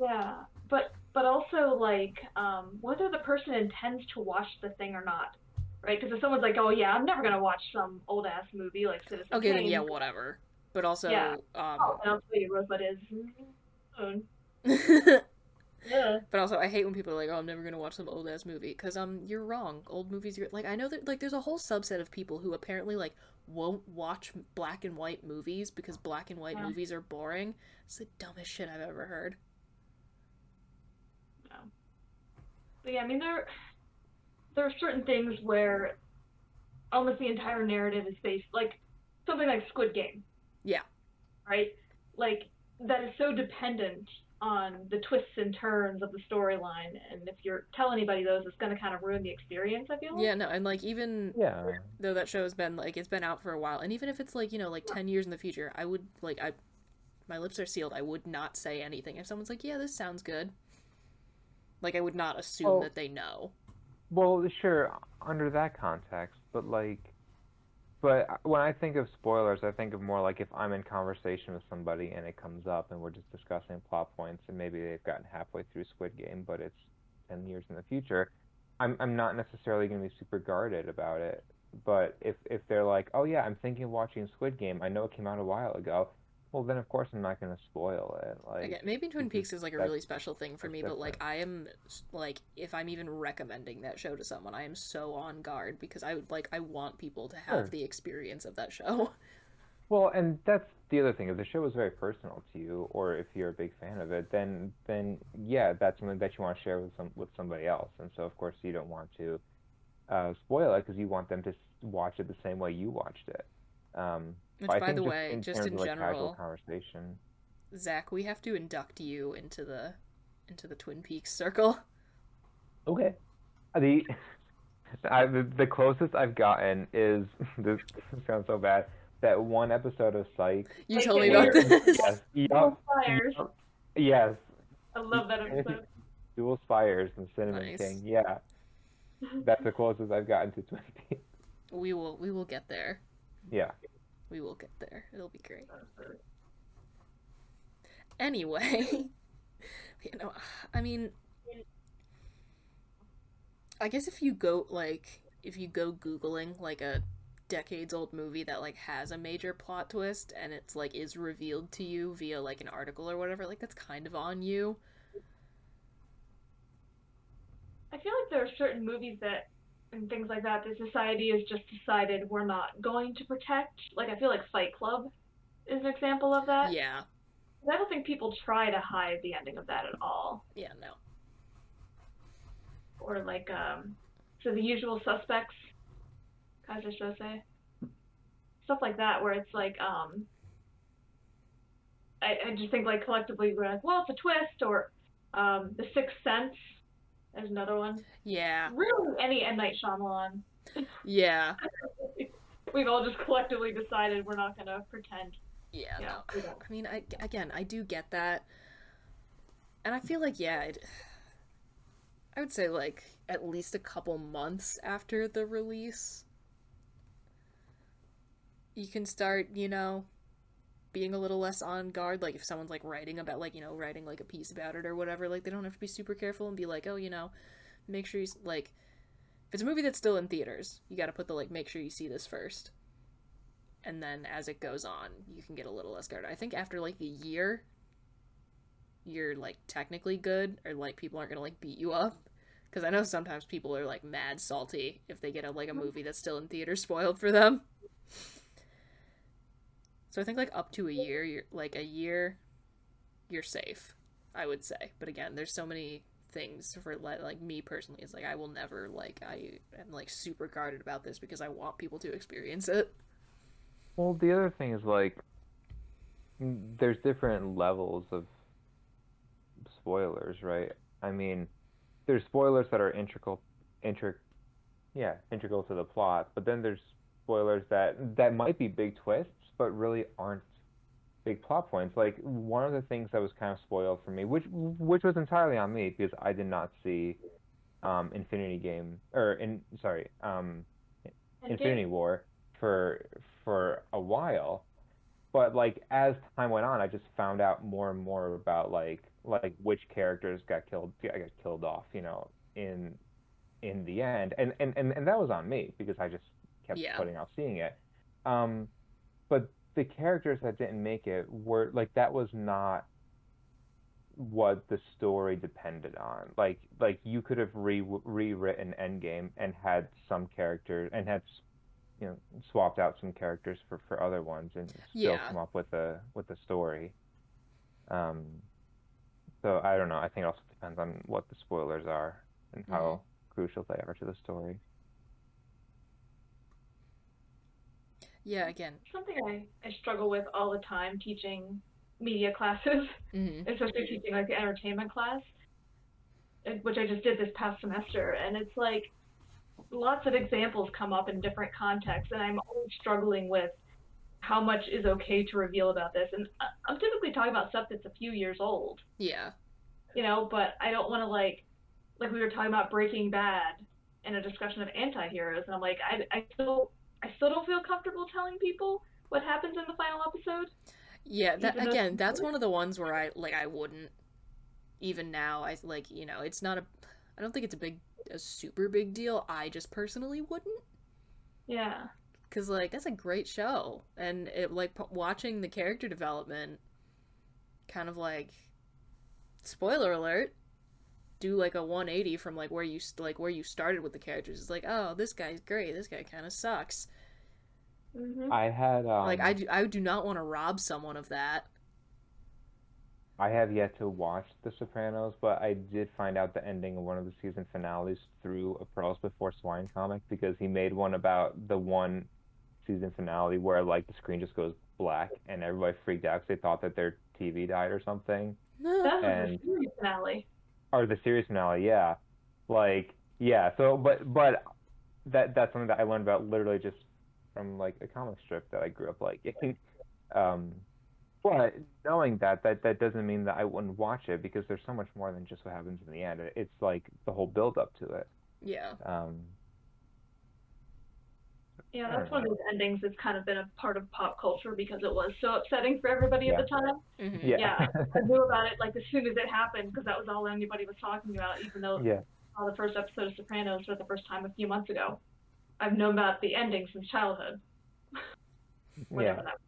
Yeah, but but also like um, whether the person intends to watch the thing or not, right? Because if someone's like, "Oh yeah, I'm never gonna watch some old ass movie like Citizen Okay, then yeah, whatever. But also, Yeah. um, Oh, and I'll tell you, Rosebud is. Yeah. but also, I hate when people are like, "Oh, I'm never gonna watch some old ass movie," because um, you're wrong. Old movies, you're like, I know that like there's a whole subset of people who apparently like won't watch black and white movies because black and white Yeah. movies are boring. It's the dumbest shit I've ever heard. No. But yeah, I mean there there are certain things where almost the entire narrative is based like something like Squid Game, Yeah, right? Like that is so dependent on the twists and turns of the storyline and if you're tell anybody those it's gonna kind of ruin the experience, I feel like. yeah, no, and like even Yeah. though that show has been like it's been out for a while and even if it's like you know like 10 years in the future i would like i my lips are sealed i would not say anything if someone's like yeah this sounds good like i would not assume Oh. that they know Well, sure, under that context, but like, but when I think of spoilers, I think of more like if I'm in conversation with somebody and it comes up and we're just discussing plot points and maybe they've gotten halfway through Squid Game, but it's 10 years in the future, I'm I'm not necessarily going to be super guarded about it. But if if they're like, oh yeah, I'm thinking of watching Squid Game, I know it came out a while ago, well then of course I'm not going to spoil it. Like, again maybe twin peaks is like a really special thing for me but like i am like if i'm even recommending that show to someone i am so on guard because i would like i want people to have Sure. the experience of that show Well, and that's the other thing. If the show is very personal to you, or if you're a big fan of it, then then yeah, that's something that you want to share with some with somebody else. And so, of course, you don't want to uh, spoil it because you want them to watch it the same way you watched it. Um, Which, by the just way, in just in like general- conversation. Zach, we have to induct you into the into the Twin Peaks circle. Okay. The I, the, the closest I've gotten is this sounds so bad. That one episode of Psych. You told me about this. Yes. Dual Yup, Fires. yup, yes. I love that episode. Dual Spires and Cinnamon Nice. King. Yeah. That's the closest I've gotten to Twin Peaks. We will we will get there. Yeah. We will get there. It'll be great. Anyway, you know, I mean, I guess if you go like if you go googling like a decades old movie that like has a major plot twist and it's like is revealed to you via like an article or whatever, like that's kind of on you. I feel like there are certain movies that and things like that the society has just decided we're not going to protect. Like I feel like Fight Club is an example of that. Yeah. I don't think people try to hide the ending of that at all. Yeah, no. Or like um so the usual suspects Keyser Söze. Stuff like that where it's like um I, I just think like collectively we're like, well it's a twist or um The Sixth Sense is another one. Yeah. Really any M Night Shyamalan. Yeah. We've all just collectively decided we're not gonna pretend. Yeah, Yeah, no. I mean, I again, I do get that, and I feel like yeah, it, I would say like at least a couple months after the release, you can start, you know, being a little less on guard. Like if someone's like writing about like you know writing like a piece about it or whatever, like they don't have to be super careful and be like, oh, you know, make sure you like. If it's a movie that's still in theaters, you got to put the like make sure you see this first and then as it goes on you can get a little less guarded i think after like a year you're like technically good or like people aren't gonna like beat you up because i know sometimes people are like mad salty if they get a like a movie that's still in theater spoiled for them so i think like up to a year you're like a year you're safe i would say but again there's so many things for like, me personally it's like i will never like i am like super guarded about this because i want people to experience it Well, the other thing is like, mm, there's different levels of spoilers, right? I mean, there's spoilers that are integral, intric, yeah, integral to the plot, but then there's spoilers that that might be big twists, but really aren't big plot points. Like one of the things that was kind of spoiled for me, which which was entirely on me because I did not see um, Infinity Game or in sorry, um, Infinity War for for a while. But like as time went on, I just found out more and more about like like which characters got killed I got killed off, you know, in in the end. And and and, and that was on me because I just kept Yeah. putting off seeing it. Um but the characters that didn't make it were like that was not what the story depended on. Like like you could have re rewritten Endgame and had some characters and had you know swapped out some characters for for other ones and still Yeah. come up with a with a story. Um so I don't know. I think it also depends on what the spoilers are and how crucial they are to the story. Yeah again. Something I, I struggle with all the time teaching media classes, hmm especially teaching like the entertainment class, uh, which I just did this past semester, and it's like lots of examples come up in different contexts, and I'm always struggling with how much is okay to reveal about this. And I'm typically talking about stuff that's a few years old, yeah. You know, but I don't want to like, like we were talking about Breaking Bad in a discussion of anti-heroes, and I'm like, I, I still, I still don't feel comfortable telling people what happens in the final episode. Yeah, that again, that's one of the ones where I like I wouldn't even now. I like you know, it's not a. I don't think it's a big, a super big deal. I just personally wouldn't, Yeah. cause like that's a great show, and it like p- watching the character development, kind of like, spoiler alert, do like a 180 from like where you st- like where you started with the characters. It's like, oh, this guy's great. This guy kind of sucks. hmm I had um like I do, I do not want to rob someone of that. I have yet to watch The Sopranos, but I did find out the ending of one of the season finales through a Pearls Before Swine comic because he made one about the one season finale where like the screen just goes black and everybody freaked out because they thought that their TV died or something, No. That was And- the series finale. Or the series finale. Yeah, like yeah. So, but but that that's something that I learned about literally just from like a comic strip that I grew up liking. um, but knowing that, that that doesn't mean that I wouldn't watch it because there's so much more than just what happens in the end. It's like the whole build up to it. Yeah. Um, Yeah, that's don't one of those endings that's kind of been a part of pop culture because it was so upsetting for everybody at the time. Mhm. yeah. Yeah, I knew about it like as soon as it happened because that was all anybody was talking about. Even though yeah. I saw the first episode of Sopranos for the first time a few months ago, I've known about the ending since childhood. Whatever Yeah. that.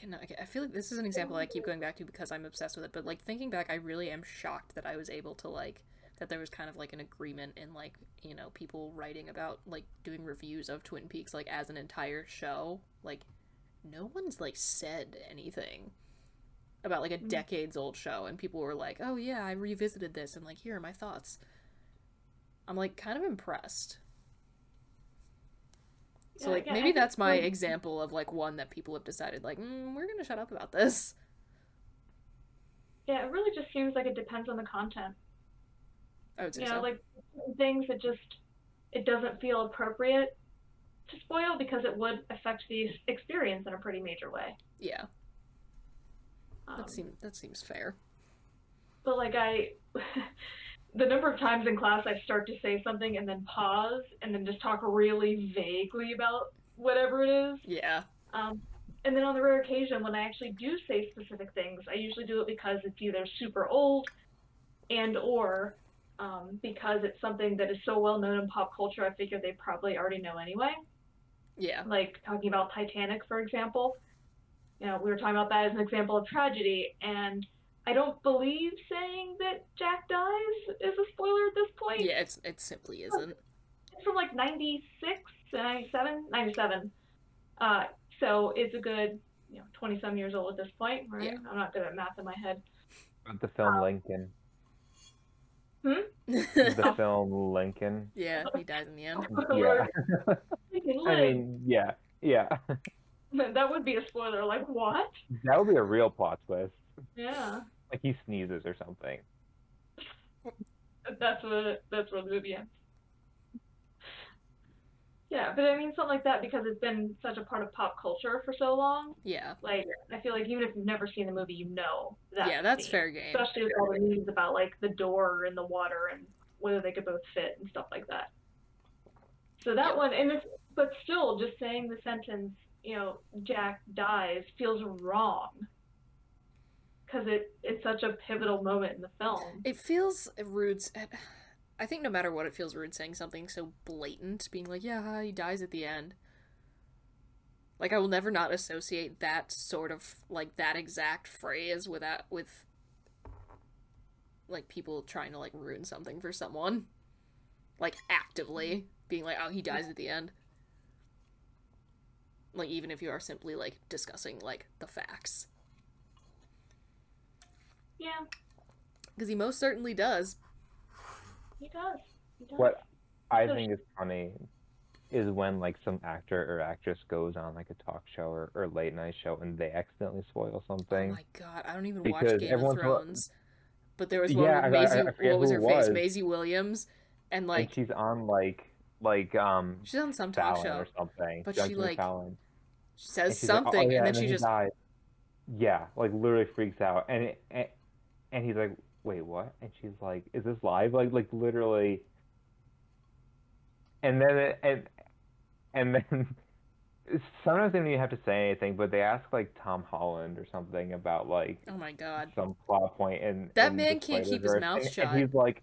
Yeah, no, I- I feel like this is an example I keep going back to because I'm obsessed with it. But like thinking back, I really am shocked that I was able to like that there was kind of like an agreement in like you know people writing about like doing reviews of Twin Peaks like as an entire show. Like no one's like said anything about like a decades old show, and people were like, "Oh yeah, I revisited this," and like here are my thoughts. I'm like kind of impressed. So Yeah, like yeah, maybe that's my like- example of like one that people have decided like mm, we're gonna shut up about this. Yeah, it really just seems like it depends on the content. I would say know, so. like things that just it doesn't feel appropriate to spoil because it would affect the experience in a pretty major way. yeah, Um, that seems that seems fair. but like I, the number of times in class I start to say something and then pause and then just talk really vaguely about whatever it is. Yeah, Um, and then on the rare occasion when I actually do say specific things, I usually do it because it's either super old and or um, because it's something that is so well known in pop culture. I figure they probably already know anyway. yeah, Like talking about Titanic, for example. You know, we were talking about that as an example of tragedy, and I don't believe saying that Jack dies is a spoiler at this point. yeah. It's it simply isn't. It's from like 96, 97, 97. Uh, so it's a good, you know, 20 some years old at this point, right? Yeah. I'm not good at math in my head. But the film Lincoln. Hmm? The film Lincoln. yeah, he dies in the end. Yeah. I mean, yeah, yeah. that would be a spoiler. Like, what? That would be a real plot twist. Yeah. Like he sneezes or something. That's what that's what the movie ends. Yeah, but I mean something like that because it's been such a part of pop culture for so long. Yeah, Like, I feel like even if you've never seen the movie, you know that. yeah, that's scene. fair game. Especially with all the news about like the door and the water and whether they could both fit and stuff like that. So that Yeah. one, and it's but still, just saying the sentence, you know, Jack dies feels wrong because it it's such a pivotal moment in the film. It feels rude. I think no matter what, it feels rude saying something so blatant, being like, "Yeah, he dies at the end." Like I will never not associate that sort of like that exact phrase with that with like people trying to like ruin something for someone, like actively being like, "Oh, he dies at the end." Like even if you are simply like discussing like the facts, Yeah, because he most certainly does. He does. He does. What I So think is funny is when like some actor or actress goes on like a talk show or, or late night show and they accidentally spoil something. Oh my god, I don't even watch Because Game of everyone's wa- Thrones. But there was one Yeah, with I- I- Maisie. I what was her it face? was. Maisie Williams, and like and she's on like like um she's on some talk Fallon show. or something. but she, like, Fallon. She And says she's like, "Oh, something, yeah," and then she just died. Yeah, like literally freaks out, and it, and, and he's like, "Wait, what?" And she's like, "Is this live?" Like, like literally. And then it, and and then sometimes they don't even have to say anything, but they ask like Tom Holland or something about like oh my god, some plot point, and That in man can't keep his mouth and, shut. And he's like,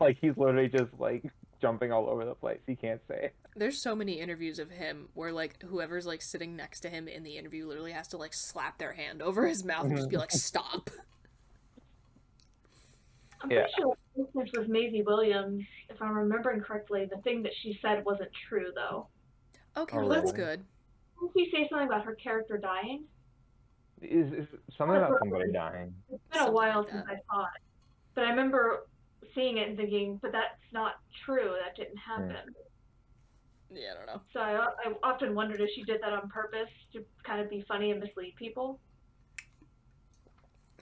like he's literally just like jumping all over the place. He can't say it. there's so many interviews of him where like whoever's like sitting next to him in the interview literally has to like slap their hand over his mouth and just be like, "Stop." I'm Yeah. pretty sure the was with Maisie Williams, if I'm remembering correctly, the thing that she said wasn't true though. Okay, Oh, well that's really? good. Didn't she say something about her character dying? Is, is something about somebody dying? It's been a while like since. I saw it, but I remember seeing it and thinking, but that's not true. That didn't Hmm. happen. Yeah, I don't know. So I, I often wondered if she did that on purpose to kind of be funny and mislead people.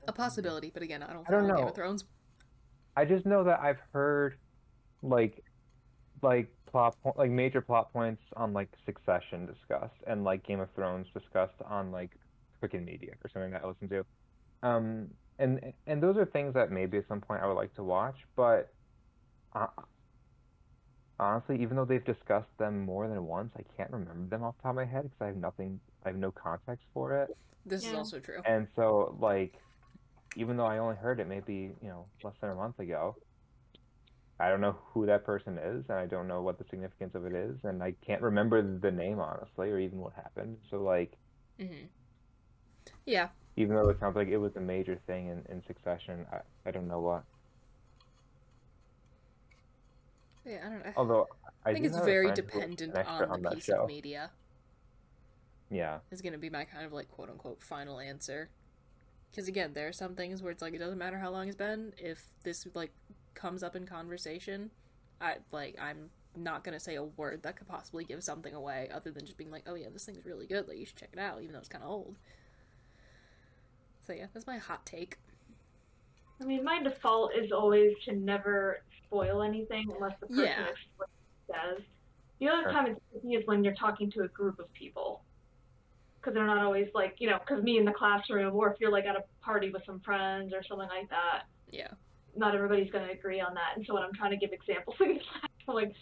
A possibility, but again, I don't I don't follow Game know. of Thrones. I just know that I've heard like like plot po- like major plot points on like Succession discussed and like Game of Thrones discussed on like Quicken Media or something that I listen to. Um and and those are things that maybe at some point I would like to watch, but uh, honestly, even though they've discussed them more than once, I can't remember them off the top of my head because I have nothing, I have no context for it. This is also true. And so, like, even though I only heard it maybe, you know, less than a month ago, I don't know who that person is, and I don't know what the significance of it is, and I can't remember the name, honestly, or even what happened. So, like, hmm Yeah, even though it sounds like it was a major thing in, in succession, I, I don't know what. yeah, I don't know. Although, I, I think it's very friend who was an dependent extra on the piece show. of media. Yeah. Is going to be my kind of like quote unquote final answer. Because again, there are some things where it's like it doesn't matter how long it's been. If this like comes up in conversation, I like I'm not gonna say a word that could possibly give something away, other than just being like, "Oh yeah, this thing's really good. Like you should check it out," even though it's kind of old. So yeah, that's my hot take. I mean, my default is always to never spoil anything unless the person Yeah. says. The other Sure. time it's tricky is when you're talking to a group of people. Because they're not always like, you know, because me in the classroom, or if you're like at a party with some friends or something like that, Yeah. not everybody's going to agree on that. And so when I'm trying to give examples I'm like,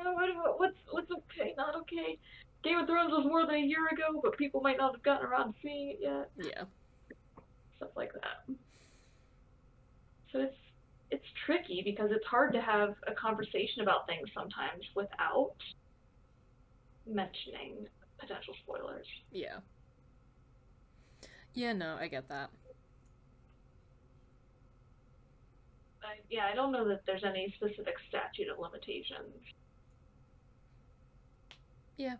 oh, what- what's, what's okay, not okay? Game of Thrones was more than a year ago, but people might not have gotten around to seeing it yet. Yeah. stuff like that. So it's it's tricky because it's hard to have a conversation about things sometimes without mentioning potential spoilers. Yeah. Yeah. No, I get that. I, yeah, I don't know that there's any specific statute of limitations. Yeah.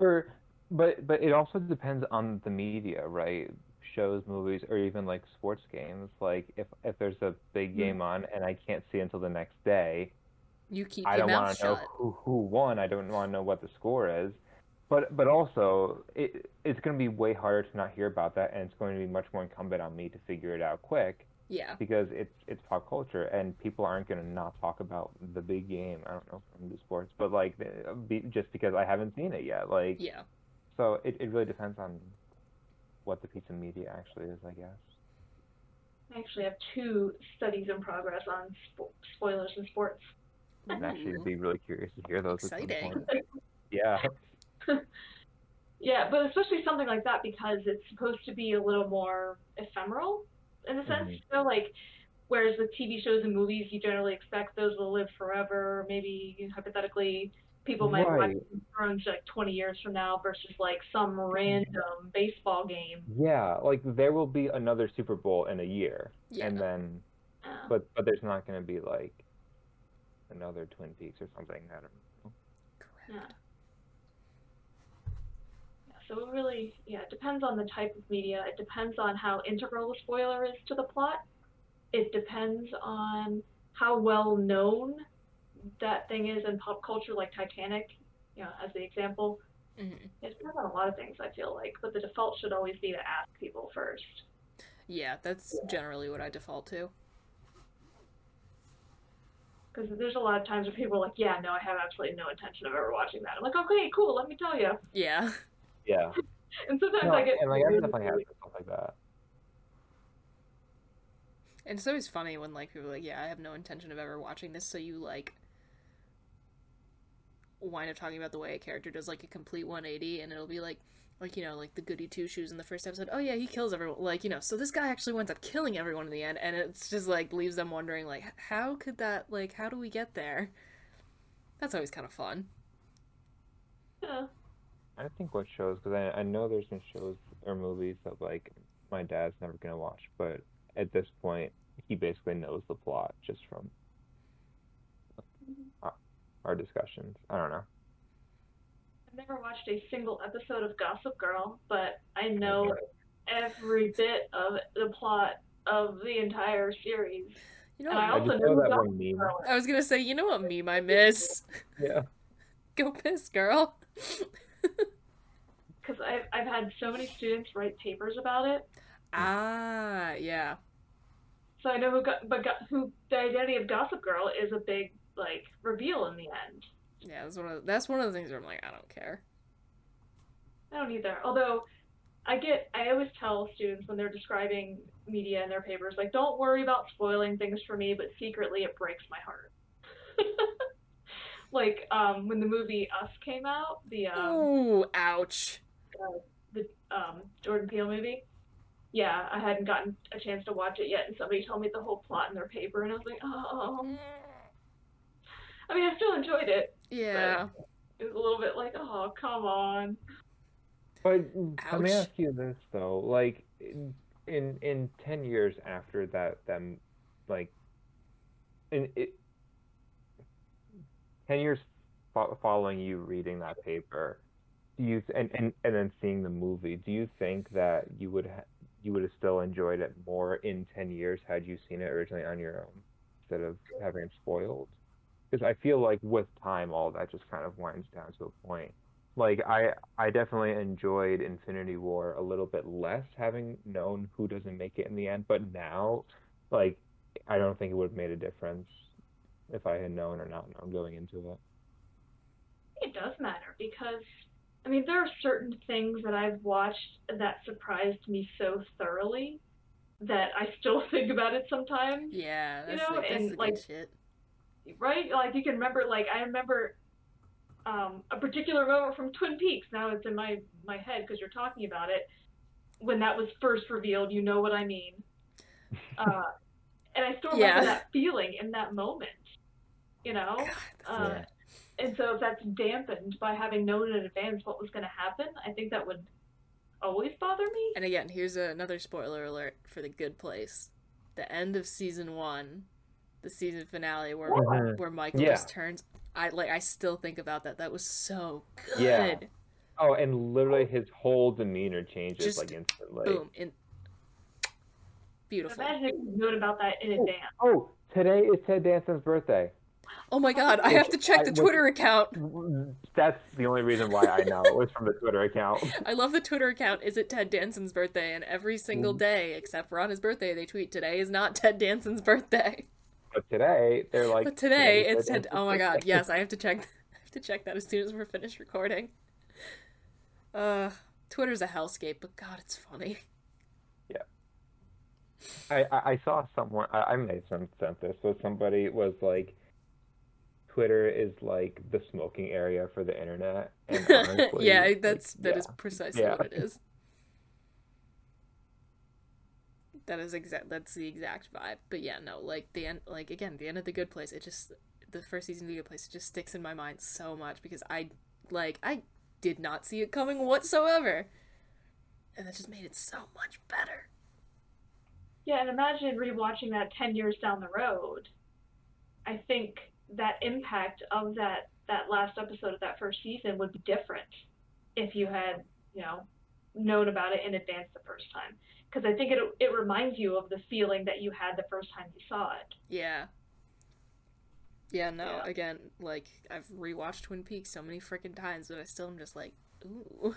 Or, but but it also depends on the media, right? Shows, movies, or even like sports games. Like if if there's a big hmm. game on and I can't see until the next day, You keep I don't want to know who who won. I don't want to know what the score is. But but also it it's going to be way harder to not hear about that, and it's going to be much more incumbent on me to figure it out quick Yeah. because it's it's pop culture and people aren't going to not talk about the big game. I don't know from the sports, but like just because I haven't seen it yet, like Yeah. so it, it really depends on what the piece of media actually is, I guess. I actually have two studies in progress on spo- spoilers in sports. And actually, Ooh. I'd actually be really curious to hear those. at some Exciting. point. Yeah. Yeah, but especially something like that because it's supposed to be a little more ephemeral in a sense. Mhm. You know, like whereas with TV shows and movies, you generally expect those will live forever. Maybe hypothetically, people might watch Right. Game of Thrones like 20 years from now versus like some random baseball game. Yeah, like there will be another Super Bowl in a year, Yeah. and then, Uh, but but there's not going to be like another Twin Peaks or something. I don't know. Correct. yeah. Yeah, So it really, yeah, it depends on the type of media. It depends on how integral the spoiler is to the plot. It depends on how well known that thing is in pop culture, like Titanic, you know, as the example. hmm It depends on a lot of things, I feel like, but the default should always be to ask people first. Yeah, that's generally what I default to. Because there's a lot of times where people are like, yeah, no, I have absolutely no intention of ever watching that. I'm like, okay, cool, let me tell you. Yeah. Yeah, And sometimes no, I get and like I've really, definitely had really- stuff like that. And it's always funny when like people are like, "Yeah, I have no intention of ever watching this," so you like wind up talking about the way a character does like a complete 180, and it'll be like, like you know, like the goody two shoes in the first episode. Oh yeah, he kills everyone. Like you know, so this guy actually winds up killing everyone in the end, and it's just like leaves them wondering like, how could that like, how do we get there? That's always kind of fun. Yeah. I don't think what shows because I I know there's been shows or movies that like my dad's never gonna watch, but at this point he basically knows the plot just from our, our discussions. I don't know. I've never watched a single episode of Gossip Girl, but I know every bit of the plot of the entire series. You know, And I what, I also just know know that Gossip one meme. Girl. I was gonna say, you know what meme I miss? Yeah. Go piss, girl. Because I've, I've had so many students write papers about it. ah, yeah. So I know who, got, but got, who the identity of Gossip Girl is a big like reveal in the end. Yeah, that's one of that's one of the things where I'm like, I don't care. I don't either. Although I get, I always tell students when they're describing media in their papers, like, don't worry about spoiling things for me, but secretly it breaks my heart. like um, when the movie Us came out, the um, Ooh, ouch. uh, the um, Jordan Peele movie. Yeah, I hadn't gotten a chance to watch it yet, and somebody told me the whole plot in their paper, and I was like, oh. I mean, I still enjoyed it. Yeah. It was a little bit like, oh, come on. But let me ask you this though, like in in, in ten years after that, them like in it, ten years fo- following you reading that paper, do you and, and and then seeing the movie, do you think that you would ha- you would have still enjoyed it more in ten years had you seen it originally on your own instead of having it spoiled? Because I feel like with time, all that just kind of winds down to a point like I I definitely enjoyed Infinity War a little bit less having known who doesn't make it in the end, but now like I don't think it would have made a difference if I had known or not known I'm going into it. It does matter because, I mean, there are certain things that I've watched that surprised me so thoroughly that I still think about it sometimes. Yeah, You know, like, that's and, the like, good shit. right? Like you can remember, like I remember um, a particular moment from Twin Peaks. Now it's in my my head because you're talking about it. When that was first revealed, you know what I mean. Uh, and I still remember Yeah. that feeling in that moment. You know. God, that's Uh, And so if that's dampened by having known in advance what was going to happen, I think that would always bother me. And again, here's another spoiler alert for The Good Place. The end of season one, the season finale where Mhm. where Michael Yeah. just turns. I like. I still think about that. That was so good. Yeah. Oh, and literally his whole demeanor changes Just like instantly. Boom. In beautiful. Imagine if you'd known about that in advance. Oh, today is Ted Danson's birthday. Oh my god! I have to check the Twitter account. That's the only reason why I know. It was from the Twitter account. I love the Twitter account. Is it Ted Danson's birthday? And every single day, except for on his birthday, they tweet today is not Ted Danson's birthday. But today they're like. But today "Today's it's Ted. Oh my god! Yes, I have to check. I have to check that as soon as we're finished recording. Uh, Twitter's a hellscape, but God, it's funny. I, I I saw someone I, I may have sent sent this, but somebody was like, Twitter is like the smoking area for the internet. And honestly, yeah, like, that's that is yeah. precisely Yeah. what it is. That is exact. That's the exact vibe. But yeah, no, like the end. Like again, the end of the Good Place. It just the first season of the Good Place. It just sticks in my mind so much because I like I did not see it coming whatsoever, and that just made it so much better. Yeah, and imagine rewatching that 10 years down the road. I think that impact of that, that last episode of that first season would be different if you had, you know, known about it in advance the first time. Because I think it, it reminds you of the feeling that you had the first time you saw it. Yeah. Yeah, no, Yeah. again, like, I've rewatched Twin Peaks so many freaking times, but I still am just like, ooh.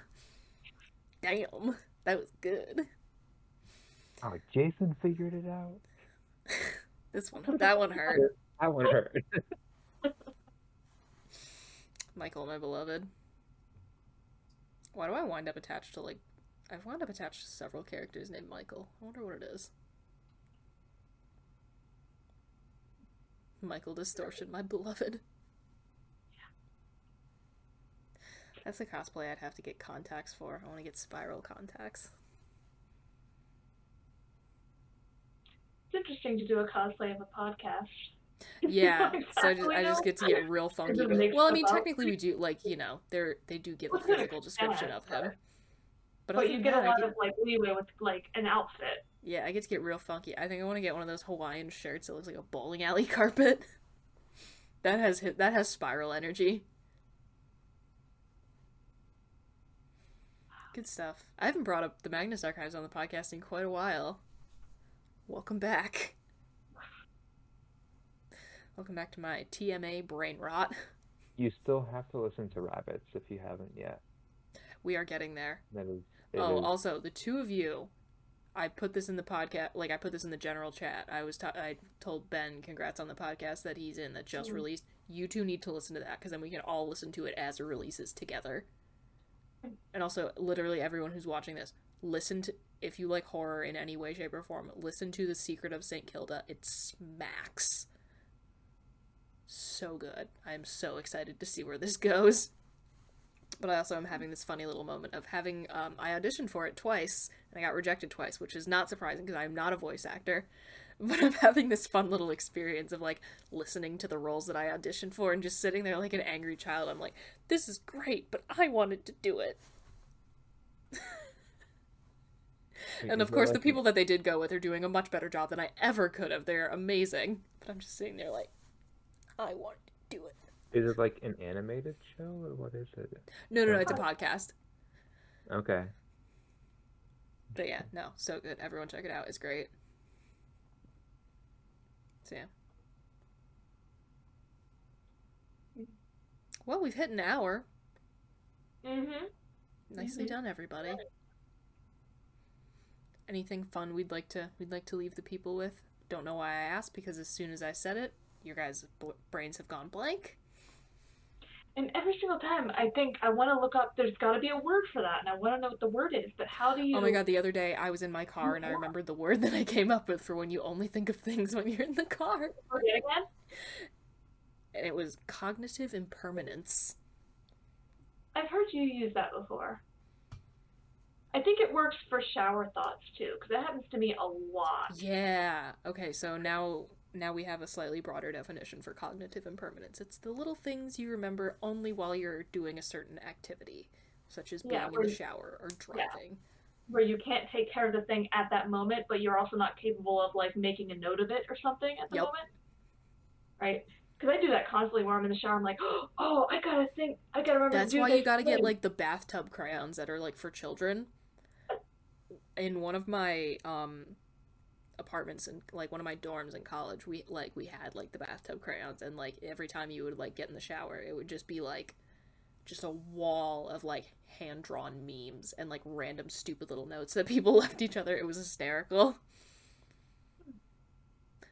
Damn, that was good. Oh, Jason figured it out. This one, that one hurt. That one hurt. Michael, my beloved. Why do I wind up attached to, like, I've wound up attached to several characters named Michael. I wonder what it is. Michael Distortion, my beloved. Yeah. That's a cosplay I'd have to get contacts for. I want to get spiral contacts. It's interesting to do a cosplay of a podcast. Yeah, so I just, I just get to get real funky. make Well, I mean, technically we do like you know they're they do give a Well, to an physical description of him. But, But you get a that, I lot get- of like leeway with like an outfit. Yeah, I get to get real funky. I think I want to get one of those Hawaiian shirts that looks like a bowling alley carpet. that has hit, that has spiral energy. Good stuff. I haven't brought up the Magnus Archives on the podcast in quite a while. Welcome back. Welcome back to my TMA brain rot. You still have to listen to Rabbits if you haven't yet. We are getting there. That is. Oh, is- also the two of you, I put this in the podcast. Like I put this in the general chat. I was ta- I told Ben, congrats on the podcast that he's in that just mm. released. You two need to listen to that because then we can all listen to it as it releases together. And also, literally everyone who's watching this, listen to if you like horror in any way, shape, or form. Listen to the Secret of Saint Kilda. It smacks. So good. I am so excited to see where this goes but I also am having this funny little moment of having um, I auditioned for it twice and I got rejected twice, which is not surprising because I'm not a voice actor. But I'm having this fun little experience of like listening to the roles that I auditioned for and just sitting there like an angry child. I'm like, this is great, but I wanted to do it. And of course, the people that they did go with are doing a much better job than I ever could have. They're amazing. But I'm just sitting there like, I want to do it. Is it like an animated show or what is it? No, no, no, it's a podcast. Okay. But yeah, no, so good. Everyone check it out. It's great. So yeah. Well, we've hit an hour. Mm-hmm. Nicely done, everybody. Anything fun we'd like to we'd like to leave the people with? Don't know why I asked because as soon as I said it, your guys' b- brains have gone blank. And every single time, I think I want to look up. There's got to be a word for that, and I want to know what the word is. But how do you? Oh my god, the other day I was in my car and I remembered the word that I came up with for when you only think of things when you're in the car. It again. And it was cognitive impermanence. I've heard you use that before. I think it works for shower thoughts too, because that happens to me a lot. Yeah. Okay, so now now we have a slightly broader definition for cognitive impermanence. It's the little things you remember only while you're doing a certain activity, such as being Yeah, in the shower or driving. Where you can't take care of the thing at that moment, but you're also not capable of like making a note of it or something at the Yep. moment. Right? Because I do that constantly where I'm in the shower. I'm like, oh, I gotta think. I gotta remember. That's to do why you got to get like the bathtub crayons that are like for children. In one of my um apartments and like one of my dorms in college, we like we had like the bathtub crayons and like every time you would like get in the shower, it would just be like just a wall of like hand drawn memes and like random stupid little notes that people left each other. It was hysterical.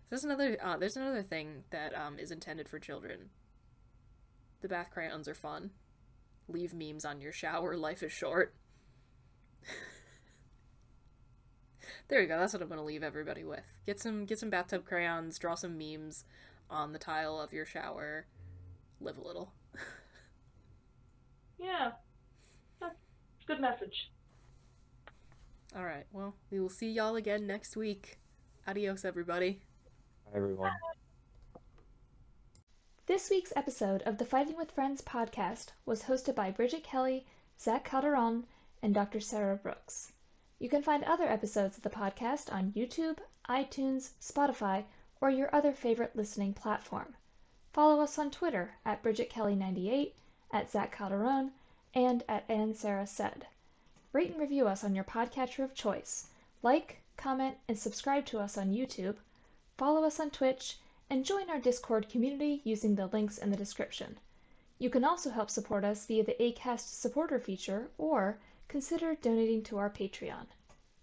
There's another uh, there's another thing that um, is intended for children. The bath crayons are fun. Leave memes on your shower. Life is short. There you go. That's what I'm gonna leave everybody with. Get some get some bathtub crayons. Draw some memes on the tile of your shower. Live a little. Yeah. That's a good message. All right. Well, we will see y'all again next week. Adios, everybody. Hi, everyone. This week's episode of the Fighting with Friends podcast was hosted by Bridget Kelley, Zach Calderon, and Dr. Sarah Brooks. You can find other episodes of the podcast on YouTube, iTunes, Spotify, or your other favorite listening platform. Follow us on Twitter at Bridget Kelley98, at Zach Calderon, and at And Sarah Said. Rate and review us on your podcatcher of choice. Like, comment, and subscribe to us on YouTube. Follow us on Twitch, and join our Discord community using the links in the description. You can also help support us via the ACAST supporter feature or consider donating to our Patreon.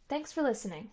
Thanks for listening.